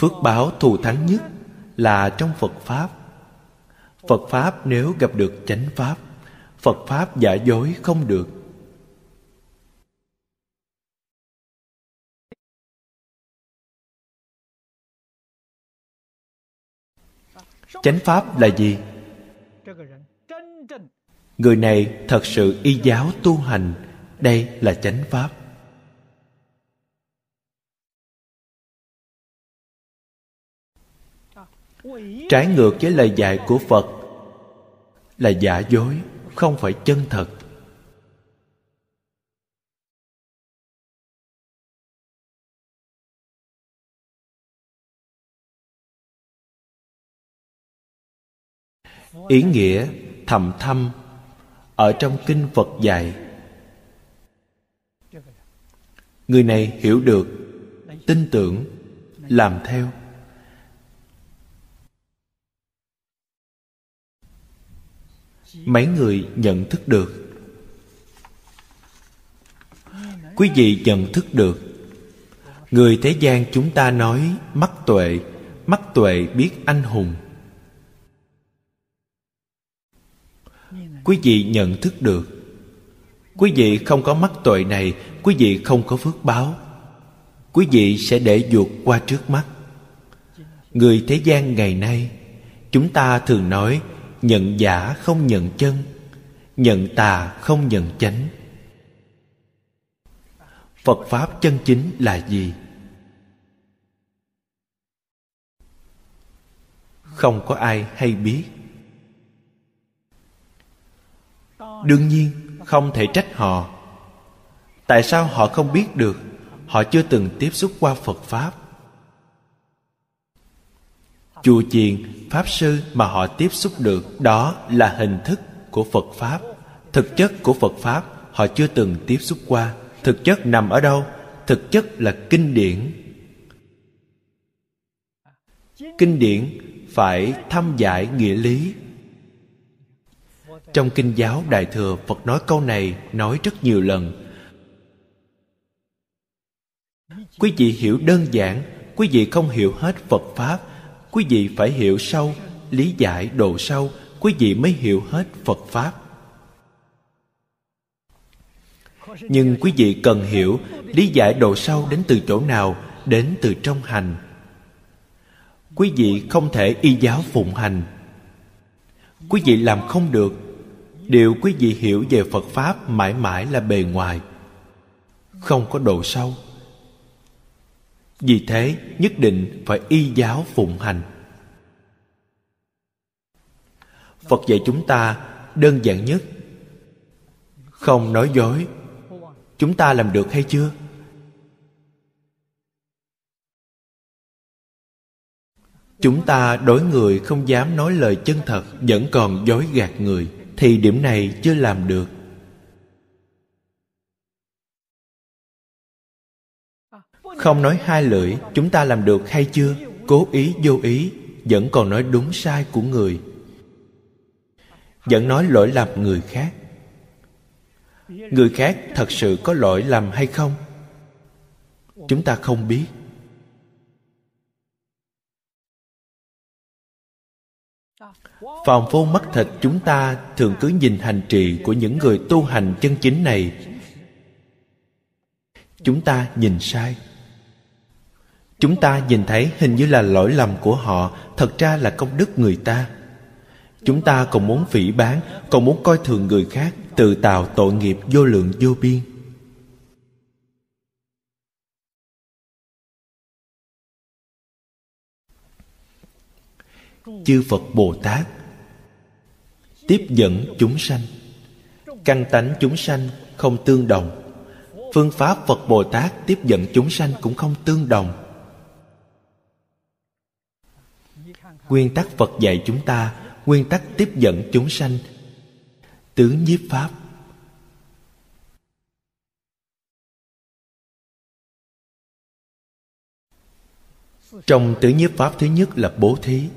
Phước báo thù thắng nhất là trong phật pháp. Phật pháp nếu gặp được chánh pháp phật pháp giả dối không được. Chánh pháp là gì? Người này thật sự y giáo tu hành. Đây là chánh pháp. Trái ngược với lời dạy của phật là giả dối không phải chân thật. Ý nghĩa thầm thâm ở trong kinh phật dạy. Người này hiểu được, tin tưởng, làm theo. Mấy người nhận thức được. Quý vị nhận thức được. Người thế gian chúng ta nói mắt tuệ mắt tuệ biết anh hùng. Quý vị nhận thức được. Quý vị không có mắt tuệ này, quý vị không có phước báo. Quý vị sẽ để vụt qua trước mắt. Người thế gian ngày nay, chúng ta thường nói nhận giả không nhận chân, nhận tà không nhận chánh. Phật pháp chân chính là gì? Không có ai hay biết. Đương nhiên, không thể trách họ. Tại sao họ không biết được? Họ chưa từng tiếp xúc qua phật pháp chùa chiền, pháp sư mà họ tiếp xúc được, đó là hình thức của phật pháp. Thực chất của phật pháp, họ chưa từng tiếp xúc qua. Thực chất nằm ở đâu? Thực chất là kinh điển. Kinh điển phải thăm giải nghĩa lý. Trong kinh giáo đại thừa, phật nói câu này, nói rất nhiều lần. Quý vị hiểu đơn giản, quý vị không hiểu hết phật pháp quý vị phải hiểu sâu, lý giải độ sâu, quý vị mới hiểu hết phật pháp. Nhưng quý vị cần hiểu, lý giải độ sâu đến từ chỗ nào, đến từ trong hành. Quý vị không thể y giáo phụng hành. Quý vị làm không được. Điều quý vị hiểu về phật pháp mãi mãi là bề ngoài. Không có độ sâu vì thế, nhất định phải y giáo phụng hành. Phật dạy chúng ta đơn giản nhất. Không nói dối. Chúng ta làm được hay chưa? Chúng ta đối người không dám nói lời chân thật, vẫn còn dối gạt người, thì điểm này chưa làm được. Không nói hai lưỡi chúng ta làm được hay chưa? Cố ý, vô ý, vẫn còn nói đúng sai của người. Vẫn nói lỗi lầm người khác. Người khác thật sự có lỗi lầm hay không? Chúng ta không biết. Phòng phu mắt thịt chúng ta thường cứ nhìn hành trì của những người tu hành chân chính này. Chúng ta nhìn sai. Chúng ta nhìn thấy hình như là lỗi lầm của họ, Thật ra là công đức người ta. Chúng ta còn muốn phỉ bán Còn muốn coi thường người khác, Tự tạo tội nghiệp vô lượng vô biên. Chư phật bồ tát, tiếp dẫn chúng sanh. Căn tánh chúng sanh không tương đồng. Phương pháp phật bồ tát tiếp dẫn chúng sanh cũng không tương đồng. Nguyên tắc phật dạy chúng ta, nguyên tắc tiếp dẫn chúng sanh. Tứ nhiếp pháp. Trong tứ nhiếp pháp thứ nhất là bố thí.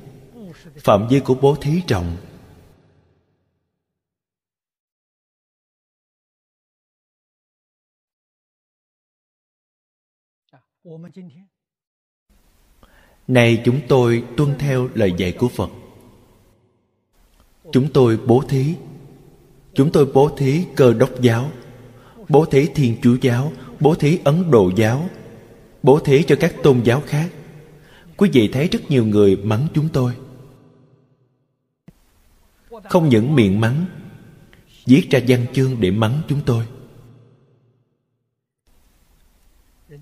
Phạm vi của bố thí rộng. Này chúng tôi tuân theo lời dạy của Phật. Chúng tôi bố thí. Chúng tôi bố thí cơ đốc giáo, Bố thí thiên chúa giáo, Bố thí ấn độ giáo, Bố thí cho các tôn giáo khác. Quý vị thấy rất nhiều người mắng chúng tôi. Không những miệng mắng, viết ra văn chương để mắng chúng tôi.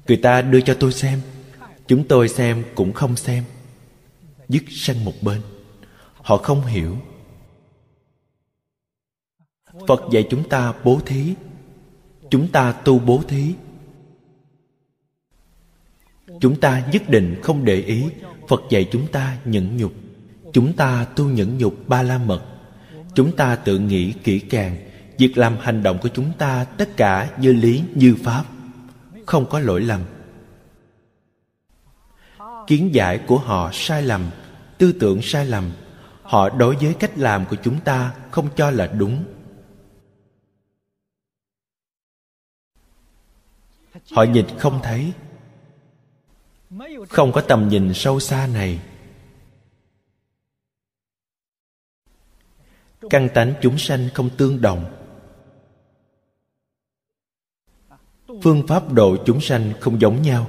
Người ta đưa cho tôi xem chúng tôi xem cũng không xem, dứt sang một bên. Họ không hiểu. Phật dạy chúng ta bố thí. Chúng ta tu bố thí. Chúng ta nhất định không để ý phật dạy chúng ta nhẫn nhục. Chúng ta tu nhẫn nhục ba la mật chúng ta tự nghĩ kỹ càng. Việc làm hành động của chúng ta tất cả như lý, như pháp. Không có lỗi lầm kiến giải của họ sai lầm, tư tưởng sai lầm. Họ đối với cách làm của chúng ta không cho là đúng. Họ nhìn không thấy. Không có tầm nhìn sâu xa này. Căn tánh chúng sanh không tương đồng. Phương pháp độ chúng sanh không giống nhau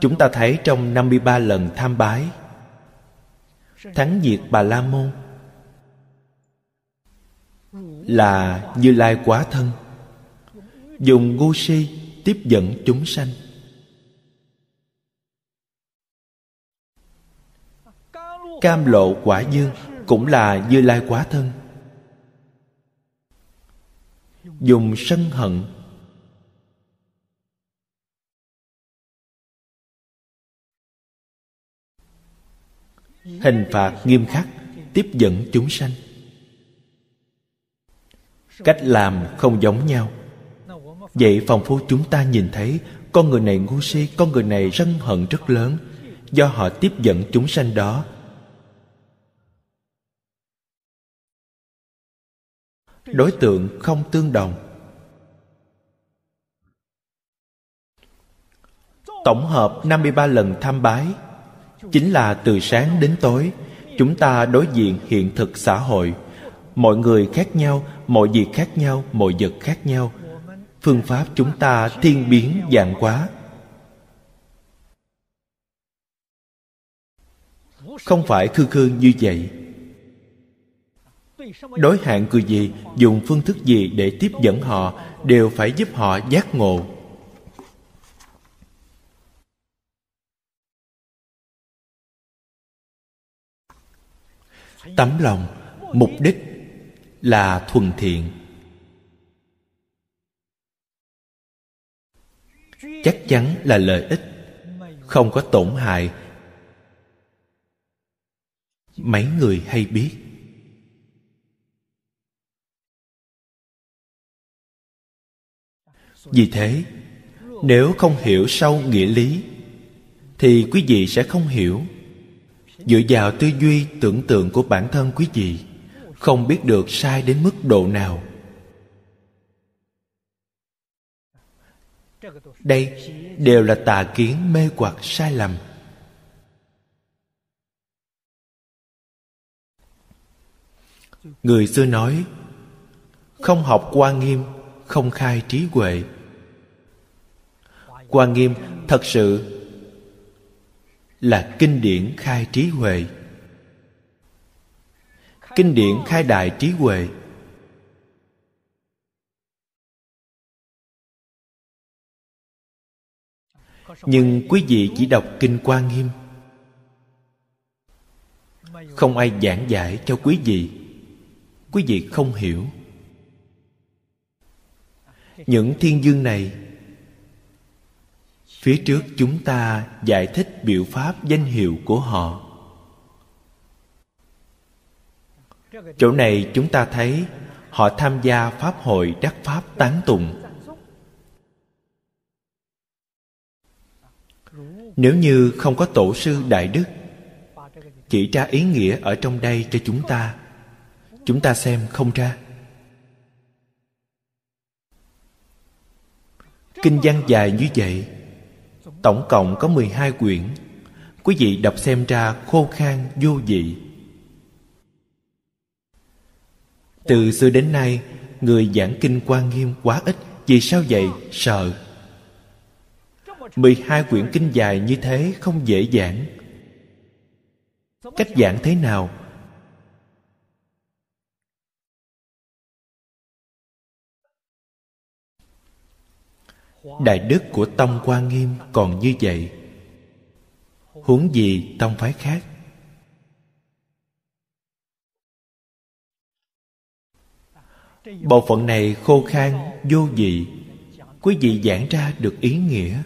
chúng ta thấy trong 53 lần tham bái. Thắng diệt bà la môn là như lai quá thân. Dùng ngu si tiếp dẫn chúng sanh. Cam lộ quả dương cũng là như lai quá thân. Dùng sân hận hình phạt nghiêm khắc, tiếp dẫn chúng sanh. Cách làm không giống nhau. Vậy phòng phu chúng ta nhìn thấy, con người này ngu si, con người này sân hận rất lớn. Do họ tiếp dẫn chúng sanh đó. Đối tượng không tương đồng. Tổng hợp 53 lần tham bái chính là từ sáng đến tối, chúng ta đối diện hiện thực xã hội. Mọi người khác nhau, mọi việc khác nhau, mọi vật khác nhau. Phương pháp chúng ta thiên biến dạng quá không phải khư khư như vậy. Đối hạn cười gì, dùng phương thức gì để tiếp dẫn họ, đều phải giúp họ giác ngộ. Tấm lòng, mục đích là thuần thiện. Chắc chắn là lợi ích, không có tổn hại. Mấy người hay biết. Vì thế, nếu không hiểu sâu nghĩa lý, thì quý vị sẽ không hiểu dựa vào tư duy tưởng tượng của bản thân quý vị, không biết được sai đến mức độ nào. Đây đều là tà kiến mê hoặc sai lầm. Người xưa nói, không học quan nghiêm, không khai trí huệ. Quan nghiêm thật sự là kinh điển khai trí huệ. Kinh điển khai đại trí huệ. Nhưng quý vị chỉ đọc kinh quan nghiêm. Không ai giảng giải cho quý vị. Quý vị không hiểu. Những thiên dương này phía trước chúng ta giải thích biểu pháp danh hiệu của họ. Chỗ này chúng ta thấy họ tham gia pháp hội đắc pháp tán tụng. Nếu như không có tổ sư đại đức chỉ ra ý nghĩa ở trong đây cho chúng ta chúng ta xem không ra. Kinh văn dài như vậy tổng cộng có 12 quyển. Quý vị đọc xem ra khô khan, vô dị. từ xưa đến nay, người giảng kinh quan nghiêm quá ít, vì sao vậy? Sợ. 12 quyển kinh dài như thế không dễ giảng. Cách giảng thế nào? Đại đức của tông quan nghiêm còn như vậy. Huống gì tông phái khác? Bộ phận này khô khan, vô vị. Quý vị giảng ra được ý nghĩa.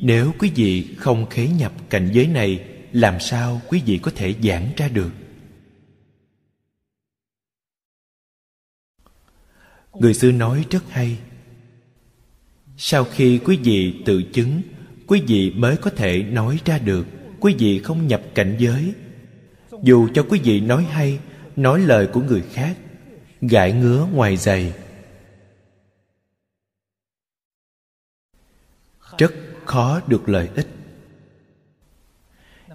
Nếu quý vị không khế nhập cảnh giới này, làm sao quý vị có thể giảng ra được? Người xưa nói rất hay sau khi quý vị tự chứng, quý vị mới có thể nói ra được, quý vị không nhập cảnh giới. Dù cho quý vị nói hay, nói lời của người khác, gãi ngứa ngoài giày. Rất khó được lợi ích.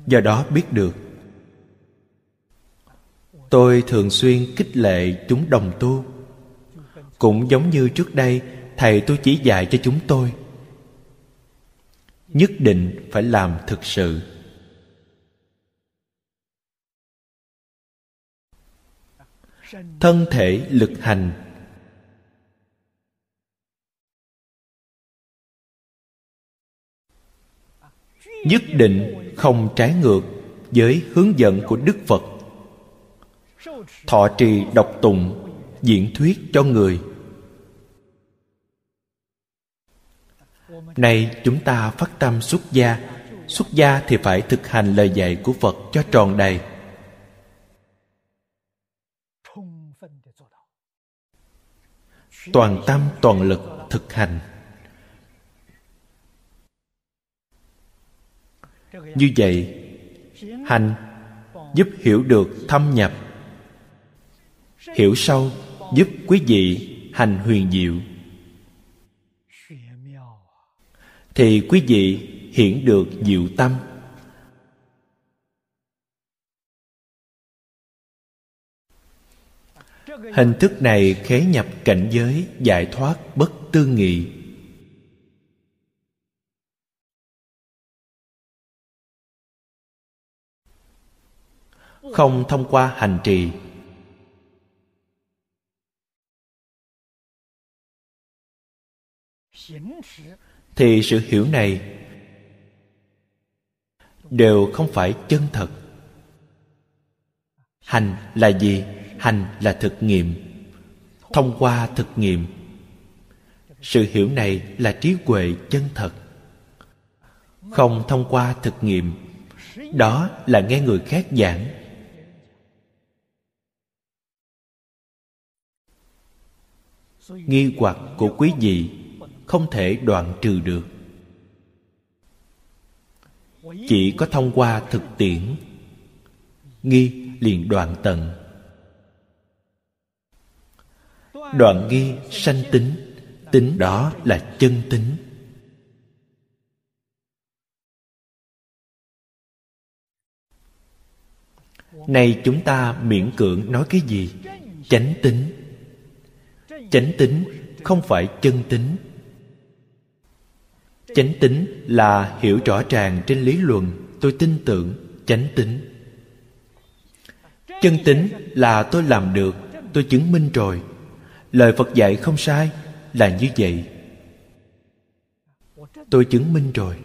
Do đó biết được, tôi thường xuyên khích lệ chúng đồng tu. Cũng giống như trước đây thầy tôi chỉ dạy cho chúng tôi. Nhất định phải làm thực sự. Thân thể lực hành. Nhất định không trái ngược với hướng dẫn của đức phật. Thọ trì độc tụng, diễn thuyết cho người. Nay chúng ta phát tâm xuất gia. Xuất gia thì phải thực hành lời dạy của Phật cho tròn đầy. Toàn tâm, toàn lực thực hành. Như vậy, hành giúp hiểu được thâm nhập. Hiểu sâu giúp quý vị hành huyền diệu. Thì quý vị hiển được diệu tâm. Hình thức này khế nhập cảnh giới, giải thoát bất tư nghị. Không thông qua hành trì thì sự hiểu này đều không phải chân thật. Hành là gì? Hành là thực nghiệm. Thông qua thực nghiệm, sự hiểu này là trí huệ chân thật. Không thông qua thực nghiệm, đó là nghe người khác giảng. Nghi hoặc của quý vị không thể đoạn trừ được. Chỉ có thông qua thực tiễn, nghi liền đoạn tận. Đoạn nghi sanh tính tính đó là chân tính. Nay chúng ta miễn cưỡng nói cái gì? Chánh tính. Chánh tính không phải chân tính chánh tính là hiểu rõ ràng trên lý luận, tôi tin tưởng, chánh tính. Chân tính là tôi làm được, tôi chứng minh rồi. Lời phật dạy không sai, là như vậy. Tôi chứng minh rồi.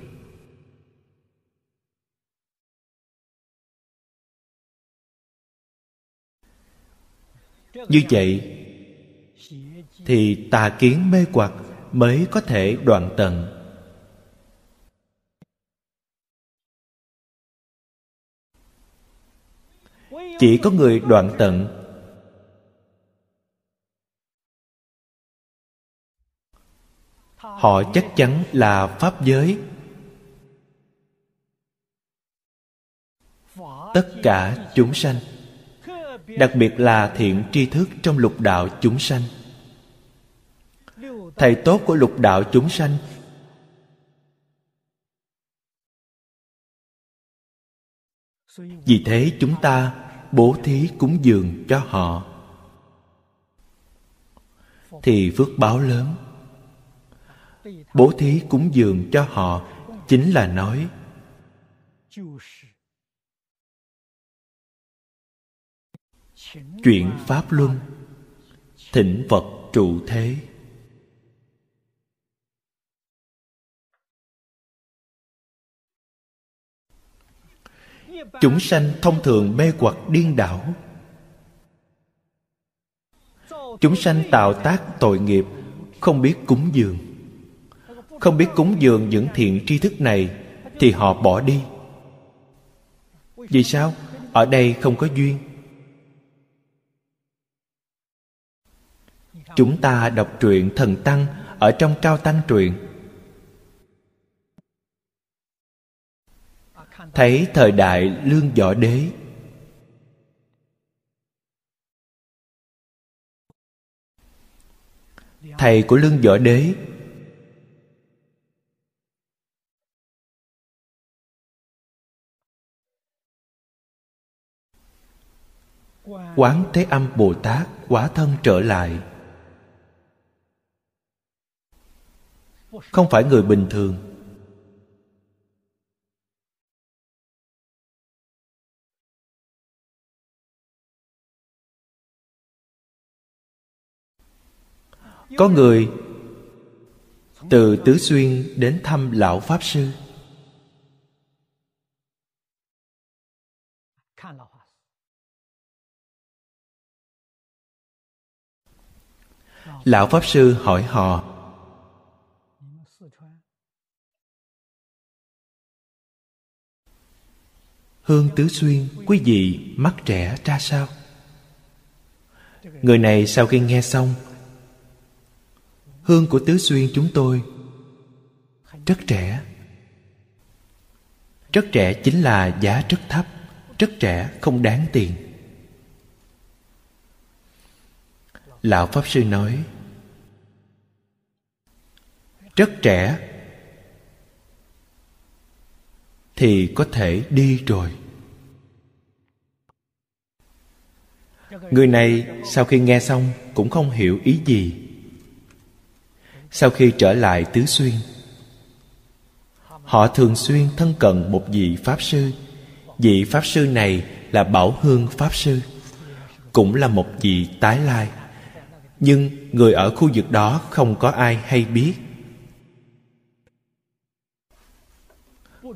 Như vậy, thì tà kiến mê hoặc mới có thể đoạn tận. Chỉ có người đoạn tận. Họ chắc chắn là pháp giới. Tất cả chúng sanh, đặc biệt là thiện tri thức trong lục đạo chúng sanh. Thầy tốt của lục đạo chúng sanh vì thế chúng ta bố thí cúng dường cho họ. Thì phước báo lớn. Bố thí cúng dường cho họ chính là nói, chuyển pháp luân, thỉnh phật trụ thế. Chúng sanh thông thường mê hoặc điên đảo. Chúng sanh tạo tác tội nghiệp, không biết cúng dường. Không biết cúng dường những thiện tri thức này, thì họ bỏ đi. Vì sao? Ở đây không có duyên. Chúng ta đọc truyện thần tăng ở trong cao tăng truyện. Thấy thời đại lương võ đế. Thầy của lương võ đế. Quán thế âm bồ tát quả thân trở lại. Không phải người bình thường. Có người từ tứ xuyên đến thăm lão pháp sư. Lão pháp sư hỏi họ, hương tứ xuyên, quý vị mắt trẻ ra sao? Người này sau khi nghe xong hương của tứ xuyên chúng tôi. Rất trẻ. Rất trẻ chính là giá rất thấp, rất trẻ không đáng tiền. Lão pháp sư nói, rất trẻ thì có thể đi rồi. Người này sau khi nghe xong cũng không hiểu ý gì sau khi trở lại tứ xuyên, họ thường xuyên thân cận một vị pháp sư. Vị pháp sư này là bảo hương pháp sư, cũng là một vị tái lai. Nhưng người ở khu vực đó không có ai hay biết.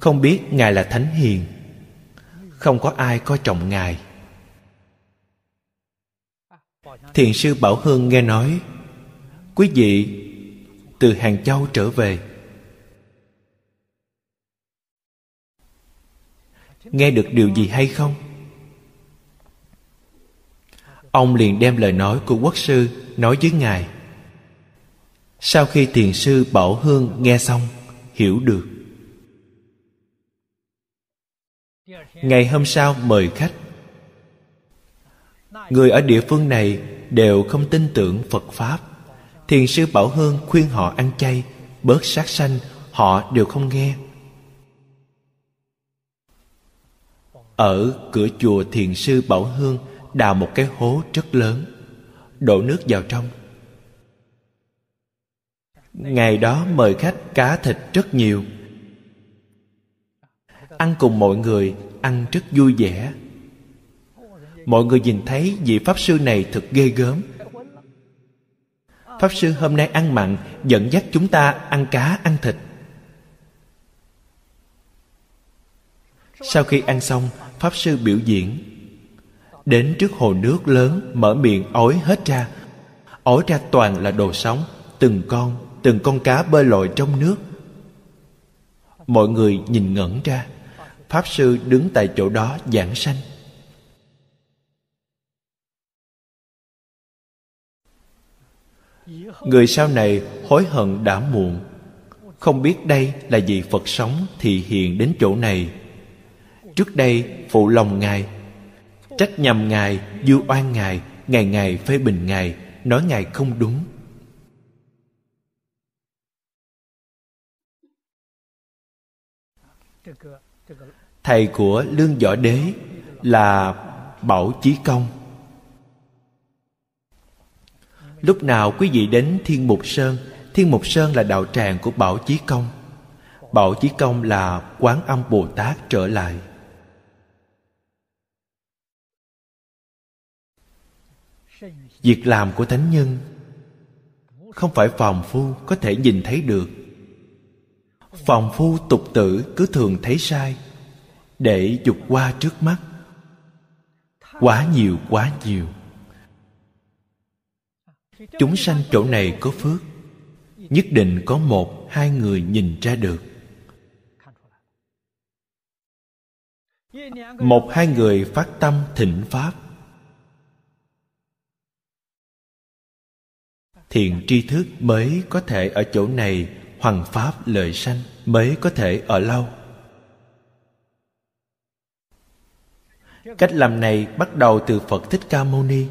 Không biết ngài là thánh hiền, không có ai coi trọng ngài. Thiền sư bảo hương nghe nói, quý vị từ hàng châu trở về. Nghe được điều gì hay không? Ông liền đem lời nói của quốc sư nói với ngài. Sau khi thiền sư bảo hương nghe xong, hiểu được. Ngày hôm sau mời khách. Người ở địa phương này đều không tin tưởng phật pháp thiền sư bảo hương khuyên họ ăn chay, bớt sát sanh, họ đều không nghe. Ở cửa chùa thiền sư bảo hương đào một cái hố rất lớn, đổ nước vào trong. Ngày đó mời khách cá thịt rất nhiều. Ăn cùng mọi người, ăn rất vui vẻ. Mọi người nhìn thấy vị pháp sư này thật ghê gớm pháp sư hôm nay ăn mặn, dẫn dắt chúng ta ăn cá, ăn thịt. Sau khi ăn xong, pháp sư biểu diễn. Đến trước hồ nước lớn, mở miệng ói hết ra. Ói ra toàn là đồ sống, từng con từng con cá bơi lội trong nước. Mọi người nhìn ngẩn ra. Pháp sư đứng tại chỗ đó giảng sanh. Người sau này hối hận đã muộn. Không biết đây là vì phật sống thì hiện đến chỗ này. Trước đây, phụ lòng ngài, trách nhầm ngài du oan ngài, ngày ngày phê bình ngài, nói ngài không đúng. Thầy của lương võ đế là bảo chí công lúc nào quý vị đến thiên mục sơn, thiên mục sơn là đạo tràng của bảo chí công. Bảo chí công là quán âm bồ tát trở lại. Việc làm của thánh nhân không phải phàm phu có thể nhìn thấy được. Phàm phu tục tử cứ thường thấy sai, để dục qua trước mắt. Quá nhiều quá nhiều chúng sanh chỗ này có phước, nhất định có một, hai người nhìn ra được. Một, hai người phát tâm thịnh pháp. Thiện tri thức mới có thể ở chỗ này, hoằng pháp lợi sanh mới có thể ở lâu. Cách làm này bắt đầu từ phật thích ca mâu ni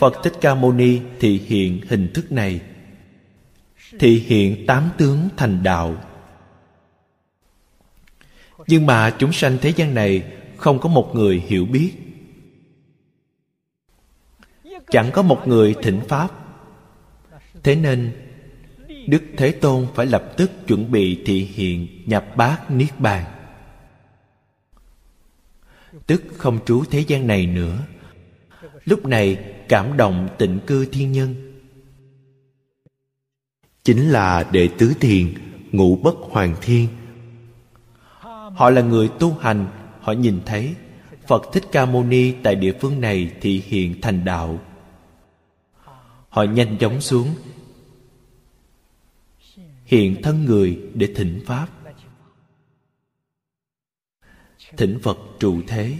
phật thích ca mâu ni thị hiện hình thức này. Thị hiện tám tướng thành đạo. Nhưng mà chúng sanh thế gian này không có một người hiểu biết. Chẳng có một người thỉnh pháp. Thế nên, đức thế tôn phải lập tức chuẩn bị thị hiện nhập bát niết bàn. Tức không trú thế gian này nữa. Lúc này cảm động tịnh cư thiên nhân. Chính là đệ tứ thiền, ngũ bất hoàng thiên. Họ là người tu hành, họ nhìn thấy phật thích ca mâu ni tại địa phương này thị hiện thành đạo. Họ nhanh chóng xuống, hiện thân người để thỉnh pháp. Thỉnh phật trụ thế,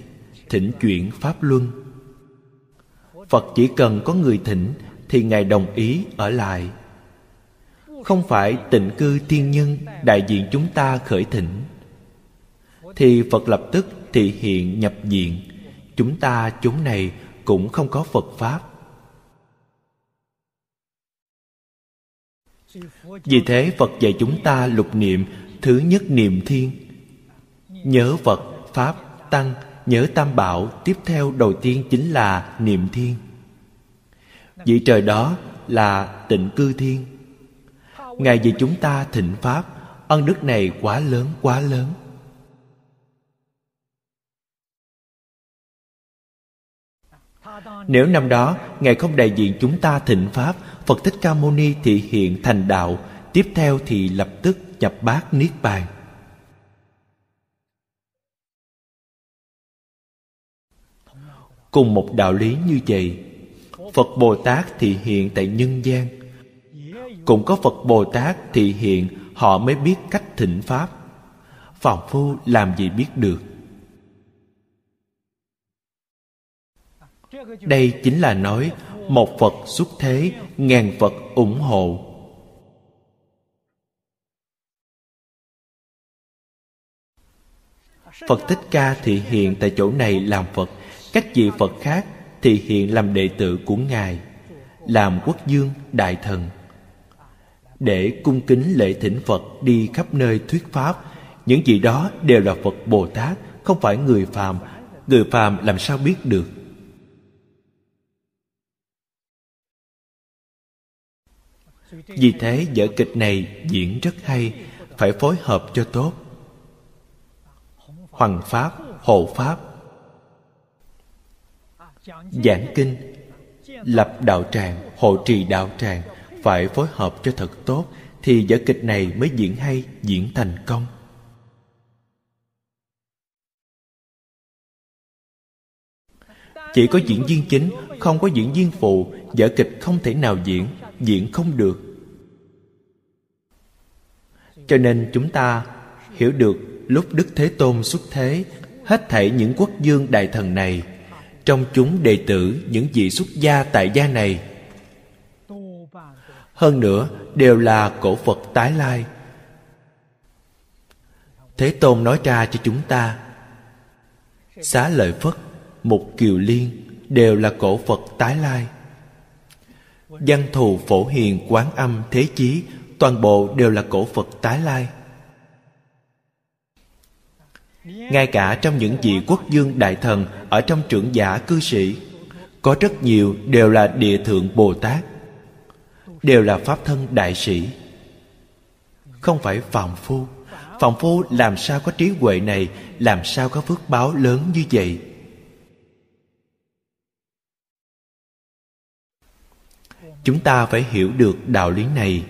thỉnh chuyển pháp luân phật chỉ cần có người thỉnh thì ngài đồng ý ở lại. Không phải tịnh cư tiên nhân, đại diện chúng ta khởi thỉnh. Thì phật lập tức thị hiện nhập diện chúng ta chúng này cũng không có phật pháp. Vì thế phật dạy chúng ta lục niệm thứ nhất niệm thiên. Nhớ phật, pháp, tăng nhớ tam bảo, tiếp theo đầu tiên chính là niệm thiên. Vị trời đó là tịnh cư thiên. Ngài vì chúng ta thịnh pháp, ân đức này quá lớn quá lớn. Nếu năm đó Ngài không đại diện chúng ta thịnh Pháp, Phật Thích Ca Mâu Ni thị hiện thành đạo, Tiếp theo thì lập tức nhập bát Niết Bàn. Cùng một đạo lý như vậy. Phật Bồ Tát thị hiện tại nhân gian. Cũng có Phật Bồ Tát thị hiện, Họ mới biết cách thịnh Pháp. Phàm Phu làm gì biết được? Đây chính là nói, một phật xuất thế, ngàn phật ủng hộ. Phật thích ca thị hiện tại chỗ này làm phật các vị phật khác thì hiện làm đệ tử của ngài, làm quốc dương đại thần. Để cung kính lễ thỉnh phật đi khắp nơi thuyết pháp, những gì đó đều là phật bồ tát, không phải người phàm. Người phàm làm sao biết được? Vì thế vở kịch này diễn rất hay, phải phối hợp cho tốt. Hoàng pháp, hộ pháp giảng kinh, lập đạo tràng, hộ trì đạo tràng, phải phối hợp cho thật tốt, thì vở kịch này mới diễn hay, diễn thành công. Chỉ có diễn viên chính, không có diễn viên phụ, vở kịch không thể nào diễn diễn không được. Cho nên chúng ta hiểu được lúc đức thế tôn xuất thế, hết thảy những quốc dương đại thần này trong chúng đệ tử những vị xuất gia tại gia này. Hơn nữa, đều là cổ phật tái lai. Thế tôn nói ra cho chúng ta, xá lợi phất, mục kiều liên đều là cổ phật tái lai. Văn thù phổ hiền quán âm thế chí toàn bộ đều là cổ phật tái lai ngay cả trong những vị quốc dương đại thần ở trong trưởng giả cư sĩ, có rất nhiều đều là địa thượng bồ tát, đều là pháp thân đại sĩ. Không phải phạm phu phạm phu làm sao có trí huệ này, làm sao có phước báo lớn như vậy? Chúng ta phải hiểu được đạo lý này.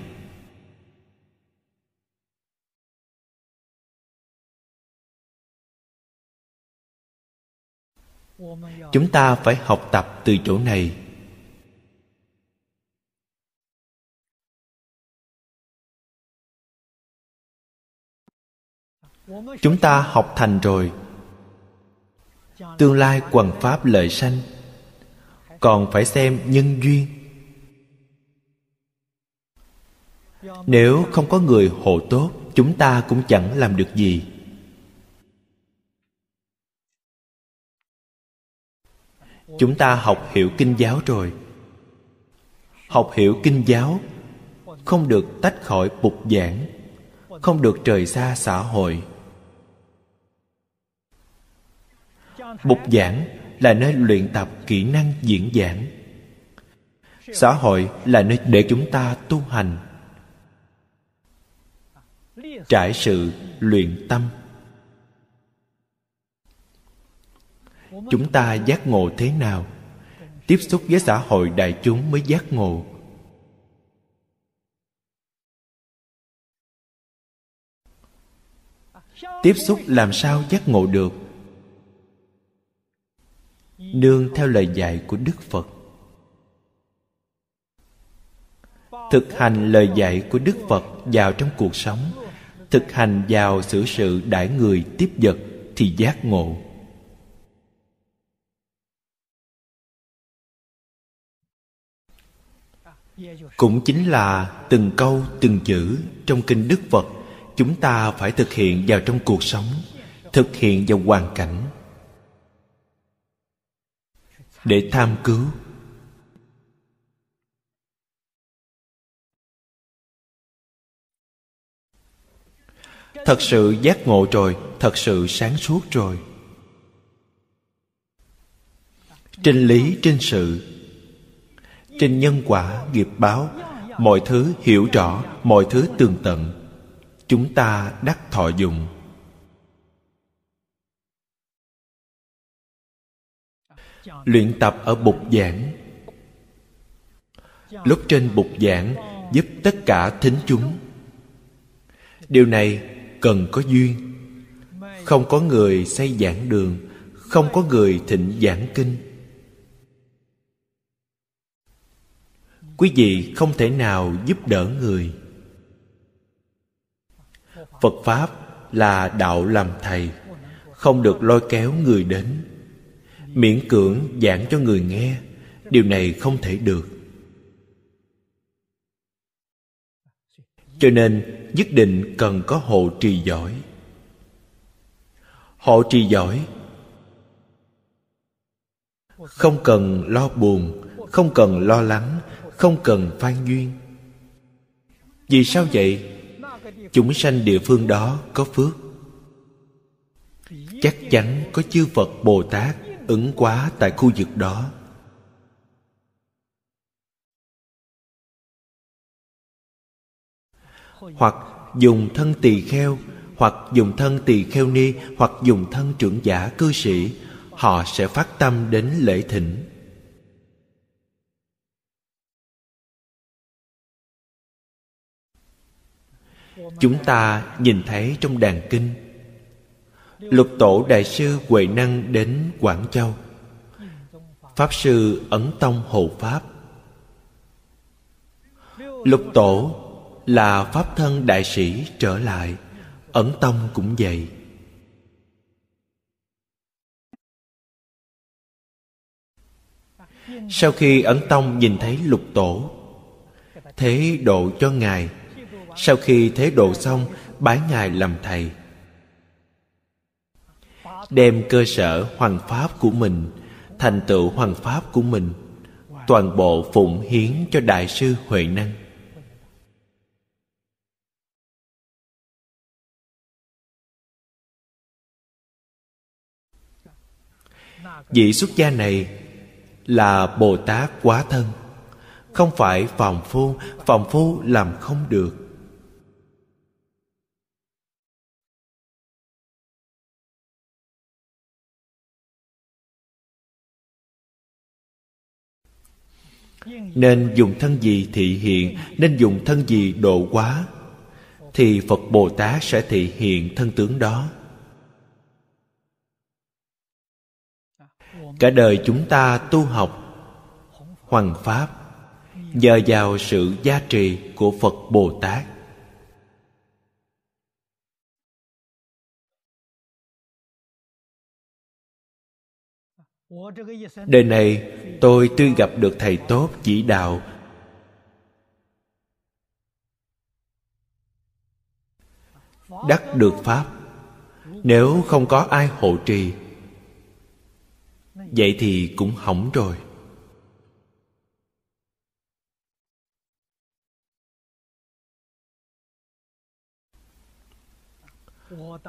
Chúng ta phải học tập từ chỗ này. Chúng ta học thành rồi. Tương lai quần pháp lợi sanh. Còn phải xem nhân duyên. Nếu không có người hộ tốt, chúng ta cũng chẳng làm được gì. Chúng ta học hiểu kinh giáo rồi. Học hiểu kinh giáo không được tách khỏi bục giảng, không được rời xa xã hội. Bục giảng là nơi luyện tập kỹ năng diễn giảng. Xã hội là nơi để chúng ta tu hành. Trải sự luyện tâm. Chúng ta giác ngộ thế nào? Tiếp xúc với xã hội đại chúng mới giác ngộ. Tiếp xúc làm sao giác ngộ được? Nương theo lời dạy của đức phật. Thực hành lời dạy của đức phật vào trong cuộc sống, thực hành vào xử sự đãi người tiếp vật thì giác ngộ. Cũng chính là từng câu, từng chữ trong kinh đức phật chúng ta phải thực hiện vào trong cuộc sống, thực hiện vào hoàn cảnh. Để tham cứu. Thật sự giác ngộ rồi, thật sự sáng suốt rồi. Trên lý, trên sự trên nhân quả nghiệp báo. Mọi thứ hiểu rõ, mọi thứ tường tận. Chúng ta đắc thọ dụng luyện tập ở bục giảng. Lúc trên bục giảng, giúp tất cả thính chúng. Điều này cần có duyên. Không có người xây giảng đường, không có người thịnh giảng kinh. Quý vị không thể nào giúp đỡ người. Phật pháp là đạo làm thầy, không được lôi kéo người đến. Miễn cưỡng giảng cho người nghe, điều này không thể được. Cho nên, nhất định cần có hộ trì giỏi. Hộ trì giỏi, không cần lo buồn, không cần lo lắng không cần phan duyên vì sao vậy? Chúng sanh địa phương đó có phước. Chắc chắn có chư phật bồ tát ứng quá tại khu vực đó. Hoặc dùng thân tỳ kheo, hoặc dùng thân tỳ kheo ni, hoặc dùng thân trưởng giả cư sĩ, họ sẽ phát tâm đến lễ thỉnh. Chúng ta nhìn thấy trong đàn kinh. Lục tổ đại sư huệ năng đến quảng châu. Pháp sư ấn tông hộ pháp. Lục tổ là pháp thân đại sĩ trở lại. Ẩn tông cũng vậy. Sau khi ẩn tông nhìn thấy lục tổ, thế độ cho ngài sau khi thế độ xong, bái ngài làm thầy. Đem cơ sở hoàng pháp của mình, thành tựu hoàng pháp của mình, toàn bộ phụng hiến cho đại sư huệ năng. Vị xuất gia này là bồ tát quá thân. Không phải phàm phu phàm phu làm không được. Nên dùng thân gì thị hiện, nên dùng thân gì độ quá thì phật bồ tát sẽ thị hiện thân tướng đó. Cả đời chúng ta tu học hoàng pháp, nhờ vào sự gia trì của phật bồ tát. Đời này tôi tuy gặp được thầy tốt chỉ đạo. Đắc được pháp. Nếu không có ai hộ trì, vậy thì cũng hỏng rồi.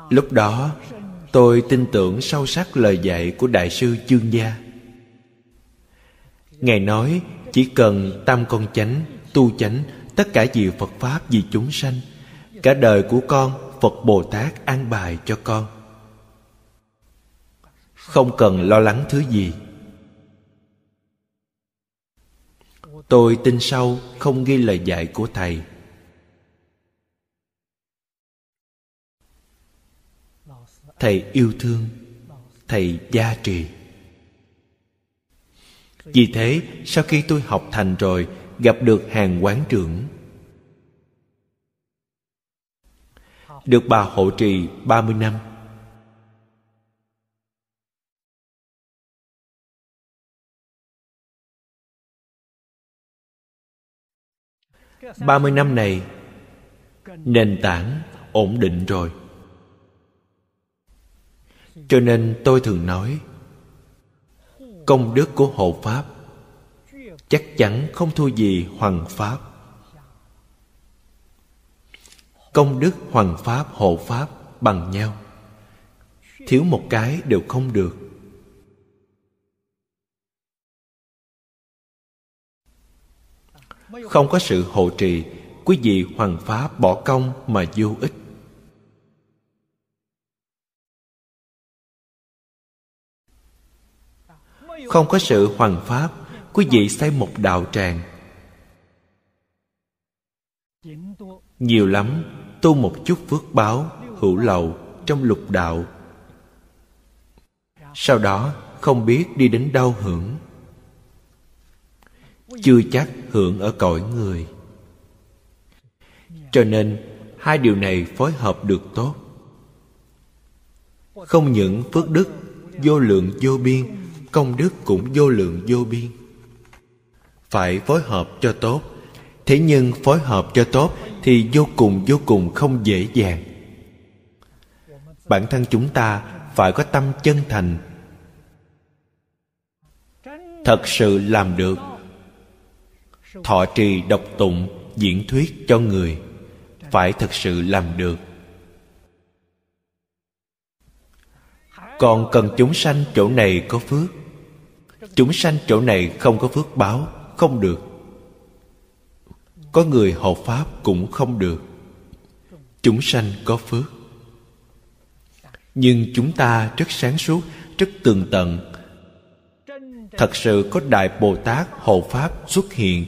Lúc đó, tôi tin tưởng sâu sắc lời dạy của đại sư chương gia ngài nói, chỉ cần tam con chánh, tu chánh, tất cả vì phật pháp, vì chúng sanh, cả đời của con, phật bồ tát an bài cho con. Không cần lo lắng thứ gì. Tôi tin sâu không ghi lời dạy của thầy. Thầy yêu thương, thầy gia trì vì thế, sau khi tôi học thành rồi, gặp được hàng quán trưởng. Được bà hộ trì 30 năm. 30 năm này, Nền tảng ổn định rồi. Cho nên tôi thường nói Công đức của hộ Pháp. Chắc chắn không thua gì Hoàng Pháp. Công đức Hoàng Pháp, hộ Pháp bằng nhau. Thiếu một cái đều không được. Không có sự hộ trì, Quý vị hoàng pháp bỏ công mà vô ích. Không có sự hoằng pháp Quý vị xây một đạo tràng. Nhiều lắm, Tu một chút phước báo, Hữu lậu trong lục đạo. Sau đó, không biết đi đến đâu hưởng. Chưa chắc hưởng ở cõi người. Cho nên, hai điều này phối hợp được tốt. Không những phước đức, vô lượng vô biên công đức cũng vô lượng vô biên. Phải phối hợp cho tốt. Thế nhưng phối hợp cho tốt thì vô cùng vô cùng không dễ dàng. Bản thân chúng ta phải có tâm chân thành. Thật sự làm được. Thọ trì độc tụng, diễn thuyết cho người, phải thật sự làm được. Còn cần chúng sanh chỗ này có phước chúng sanh chỗ này không có phước báo, không được. Có người hộ pháp cũng không được. Chúng sanh có phước. Nhưng chúng ta rất sáng suốt, rất tường tận. Thật sự có đại bồ tát hộ pháp xuất hiện.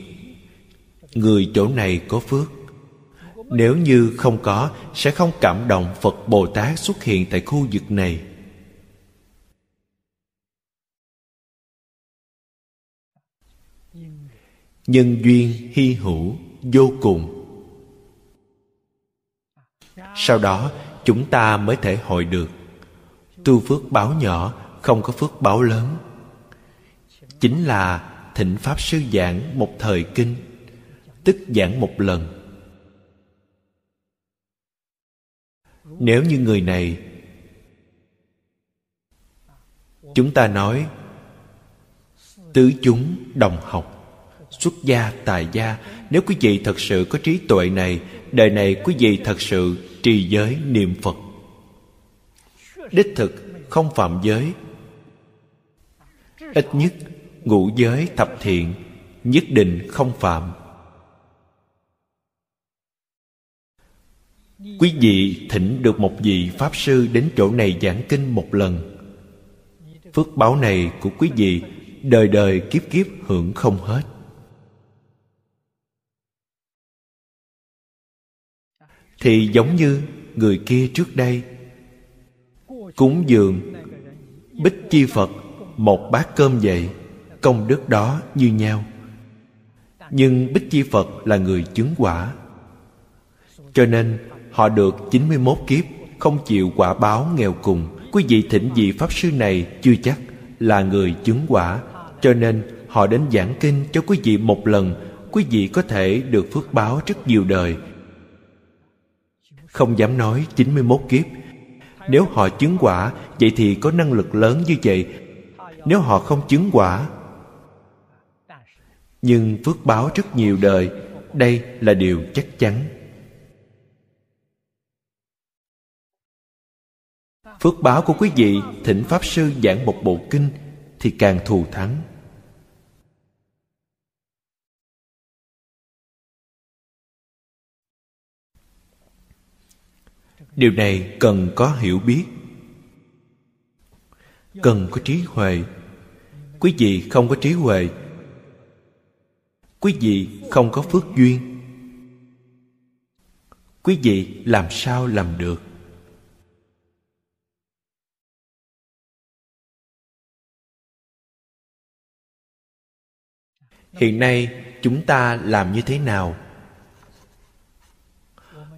Người chỗ này có phước. Nếu như không có, sẽ không cảm động phật bồ tát xuất hiện tại khu vực này. Nhân duyên hy hữu, vô cùng. Sau đó, chúng ta mới thể hội được. Tu phước báo nhỏ, không có phước báo lớn. Chính là thịnh pháp sư giảng một thời kinh, tức giảng một lần. Nếu như người này, chúng ta nói, tứ chúng đồng học xuất gia tài gia. Nếu quý vị thật sự có trí tuệ này, đời này quý vị thật sự trì giới niệm phật. Đích thực không phạm giới. Ít nhất, ngũ giới thập thiện, nhất định không phạm. Quý vị thỉnh được một vị pháp sư đến chỗ này giảng kinh một lần. Phước báo này của quý vị đời đời kiếp kiếp hưởng không hết. Thì giống như người kia trước đây. Cúng dường, bích chi phật, một bát cơm vậy, công đức đó như nhau. Nhưng bích chi phật là người chứng quả. Cho nên, Họ được 91 kiếp, Không chịu quả báo nghèo cùng. Quý vị thỉnh vị Pháp Sư này chưa chắc Là người chứng quả. Cho nên, họ đến giảng kinh cho quý vị một lần. Quý vị có thể được phước báo rất nhiều đời. Không dám nói 91 kiếp. Nếu họ chứng quả, Vậy thì có năng lực lớn như vậy. Nếu họ không chứng quả, Nhưng phước báo rất nhiều đời. Đây là điều chắc chắn. Phước báo của quý vị, thỉnh pháp sư giảng một bộ kinh thì càng thù thắng. Điều này cần có hiểu biết. Cần có trí huệ. Quý vị không có trí huệ. Quý vị không có phước duyên. Quý vị làm sao làm được? Hiện nay chúng ta làm như thế nào?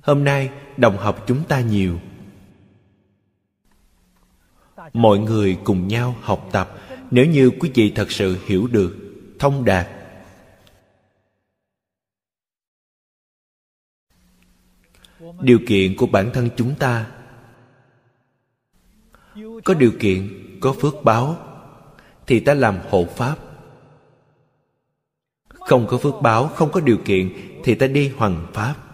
Hôm nay đồng học chúng ta nhiều. Mọi người cùng nhau học tập, nếu như quý vị thật sự hiểu được, thông đạt. Điều kiện của bản thân chúng ta. Có điều kiện, có phước báo, thì ta làm hộ pháp. Không có phước báo, không có điều kiện, thì ta đi hoằng pháp.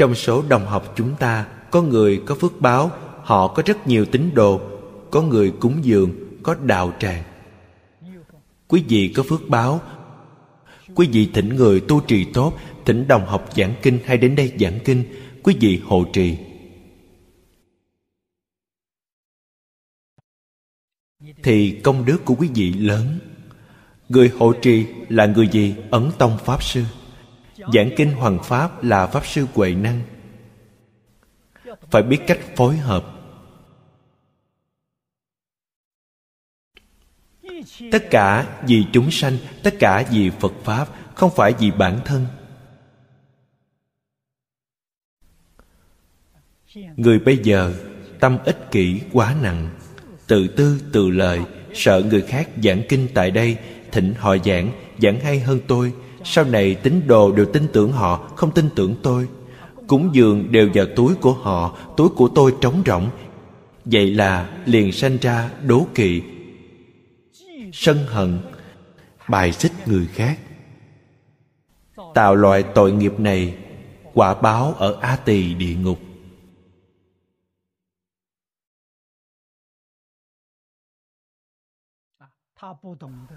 Trong số đồng học chúng ta, có người có phước báo, họ có rất nhiều tín đồ, có người cúng dường, có đạo tràng. Quý vị có phước báo. Quý vị thỉnh người tu trì tốt, thỉnh đồng học giảng kinh hay đến đây giảng kinh, quý vị hộ trì. Thì công đức của quý vị lớn. Người hộ trì là người gì? Ấn tông pháp sư giảng kinh hoàng pháp là pháp sư huệ năng. Phải biết cách phối hợp. Tất cả vì chúng sanh, tất cả vì phật pháp, không phải vì bản thân. Người bây giờ, tâm ích kỷ quá nặng, tự tư, tự lợi, sợ người khác giảng kinh tại đây, thỉnh họ giảng giảng hay hơn tôi sau này tín đồ đều tin tưởng họ, không tin tưởng tôi. Cúng dường đều vào túi của họ, túi của tôi trống rỗng. Vậy là liền sanh ra đố kỵ. Sân hận, bài xích người khác. Tạo loại tội nghiệp này, quả báo ở a tỳ địa ngục.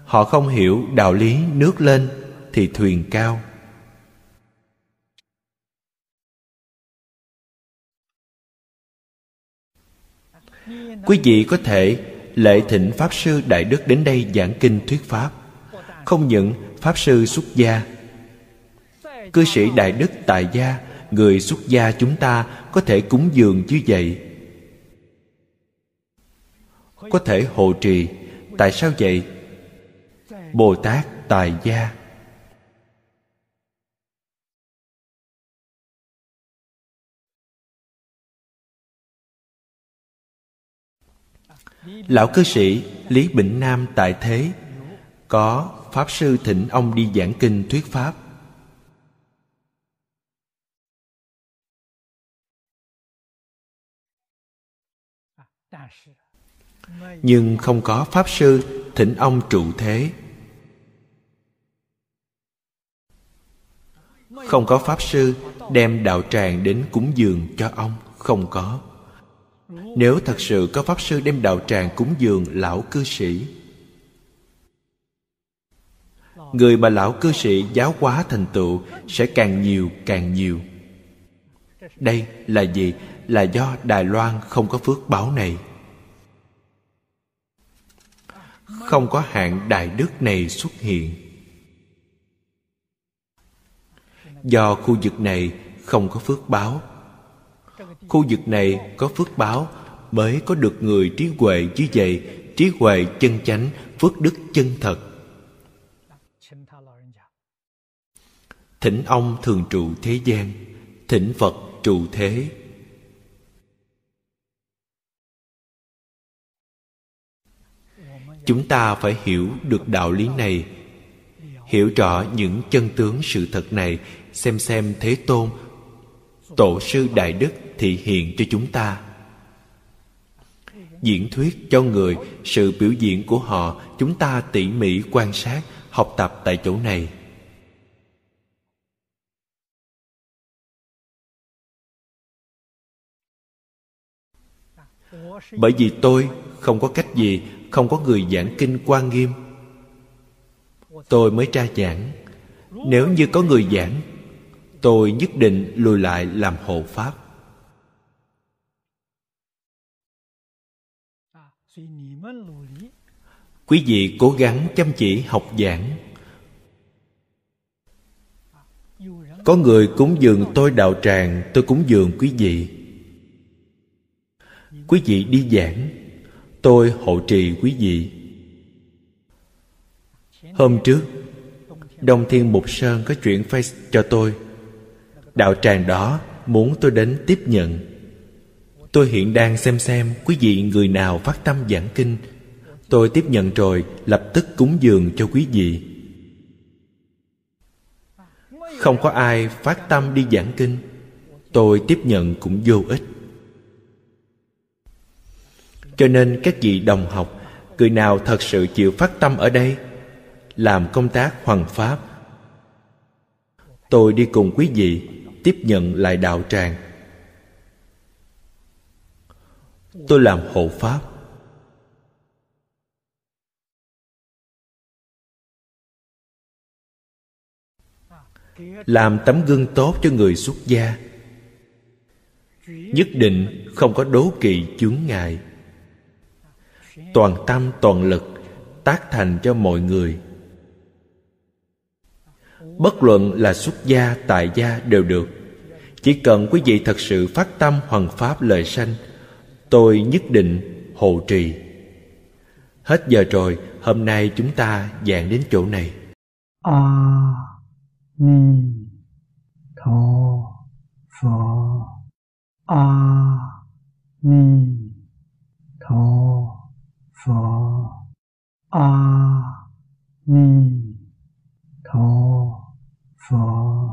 Họ không hiểu đạo lý nước lên thì thuyền cao. Quý vị có thể lệ thỉnh pháp sư đại đức đến đây giảng kinh thuyết pháp. Không những pháp sư xuất gia, cư sĩ đại đức tại gia, người xuất gia chúng ta có thể cúng dường như vậy. Có thể hộ trì. Tại sao vậy? Bồ tát tại gia. Lão cư sĩ lý bỉnh nam tại thế, có pháp sư thỉnh ông đi giảng kinh thuyết pháp. Nhưng không có pháp sư thỉnh ông trụ thế. Không có pháp sư đem đạo tràng đến cúng dường cho ông, không có nếu thật sự có pháp sư đem đạo tràng cúng dường lão cư sĩ. Người mà lão cư sĩ giáo hóa thành tựu sẽ càng nhiều càng nhiều. Đây là gì? Là do đài loan không có phước báo này. Không có hạng đại đức này xuất hiện. Do khu vực này không có phước báo khu vực này có phước báo, mới có được người trí huệ như vậy trí huệ chân chánh, phước đức chân thật. Thỉnh ông thường trụ thế gian, thỉnh phật trụ thế. Chúng ta phải hiểu được đạo lý này, hiểu rõ những chân tướng sự thật này, xem xem thế tôn tổ sư đại đức thị hiện cho chúng ta. Diễn thuyết cho người, sự biểu diễn của họ, chúng ta tỉ mỉ quan sát, học tập tại chỗ này. Bởi vì tôi không có cách gì, không có người giảng kinh quan nghiêm. Tôi mới tra giảng. Nếu như có người giảng tôi nhất định lùi lại làm hộ pháp. Quý vị cố gắng chăm chỉ học giảng. Có người cúng dường tôi đạo tràng, tôi cúng dường quý vị. Quý vị đi giảng, tôi hộ trì quý vị. Hôm trước, đông thiên mục sơn có chuyện face cho tôi đạo tràng đó muốn tôi đến tiếp nhận. Tôi hiện đang xem xem quý vị người nào phát tâm giảng kinh. Tôi tiếp nhận rồi, lập tức cúng dường cho quý vị. Không có ai phát tâm đi giảng kinh. Tôi tiếp nhận cũng vô ích. Cho nên các vị đồng học, người nào thật sự chịu phát tâm ở đây, làm công tác hoằng pháp. Tôi đi cùng quý vị tiếp nhận lại đạo tràng. Tôi làm hộ pháp. Làm tấm gương tốt cho người xuất gia. Nhất định không có đố kỵ chướng ngại. Toàn tâm toàn lực tác thành cho mọi người bất luận là xuất gia tại gia đều được. Chỉ cần quý vị thật sự phát tâm hoằng pháp lời sanh tôi nhất định hộ trì. Hết giờ rồi hôm nay chúng ta giảng đến chỗ này. A à, ni tho pho. A à, ni tho pho. A à, ni tho 佛。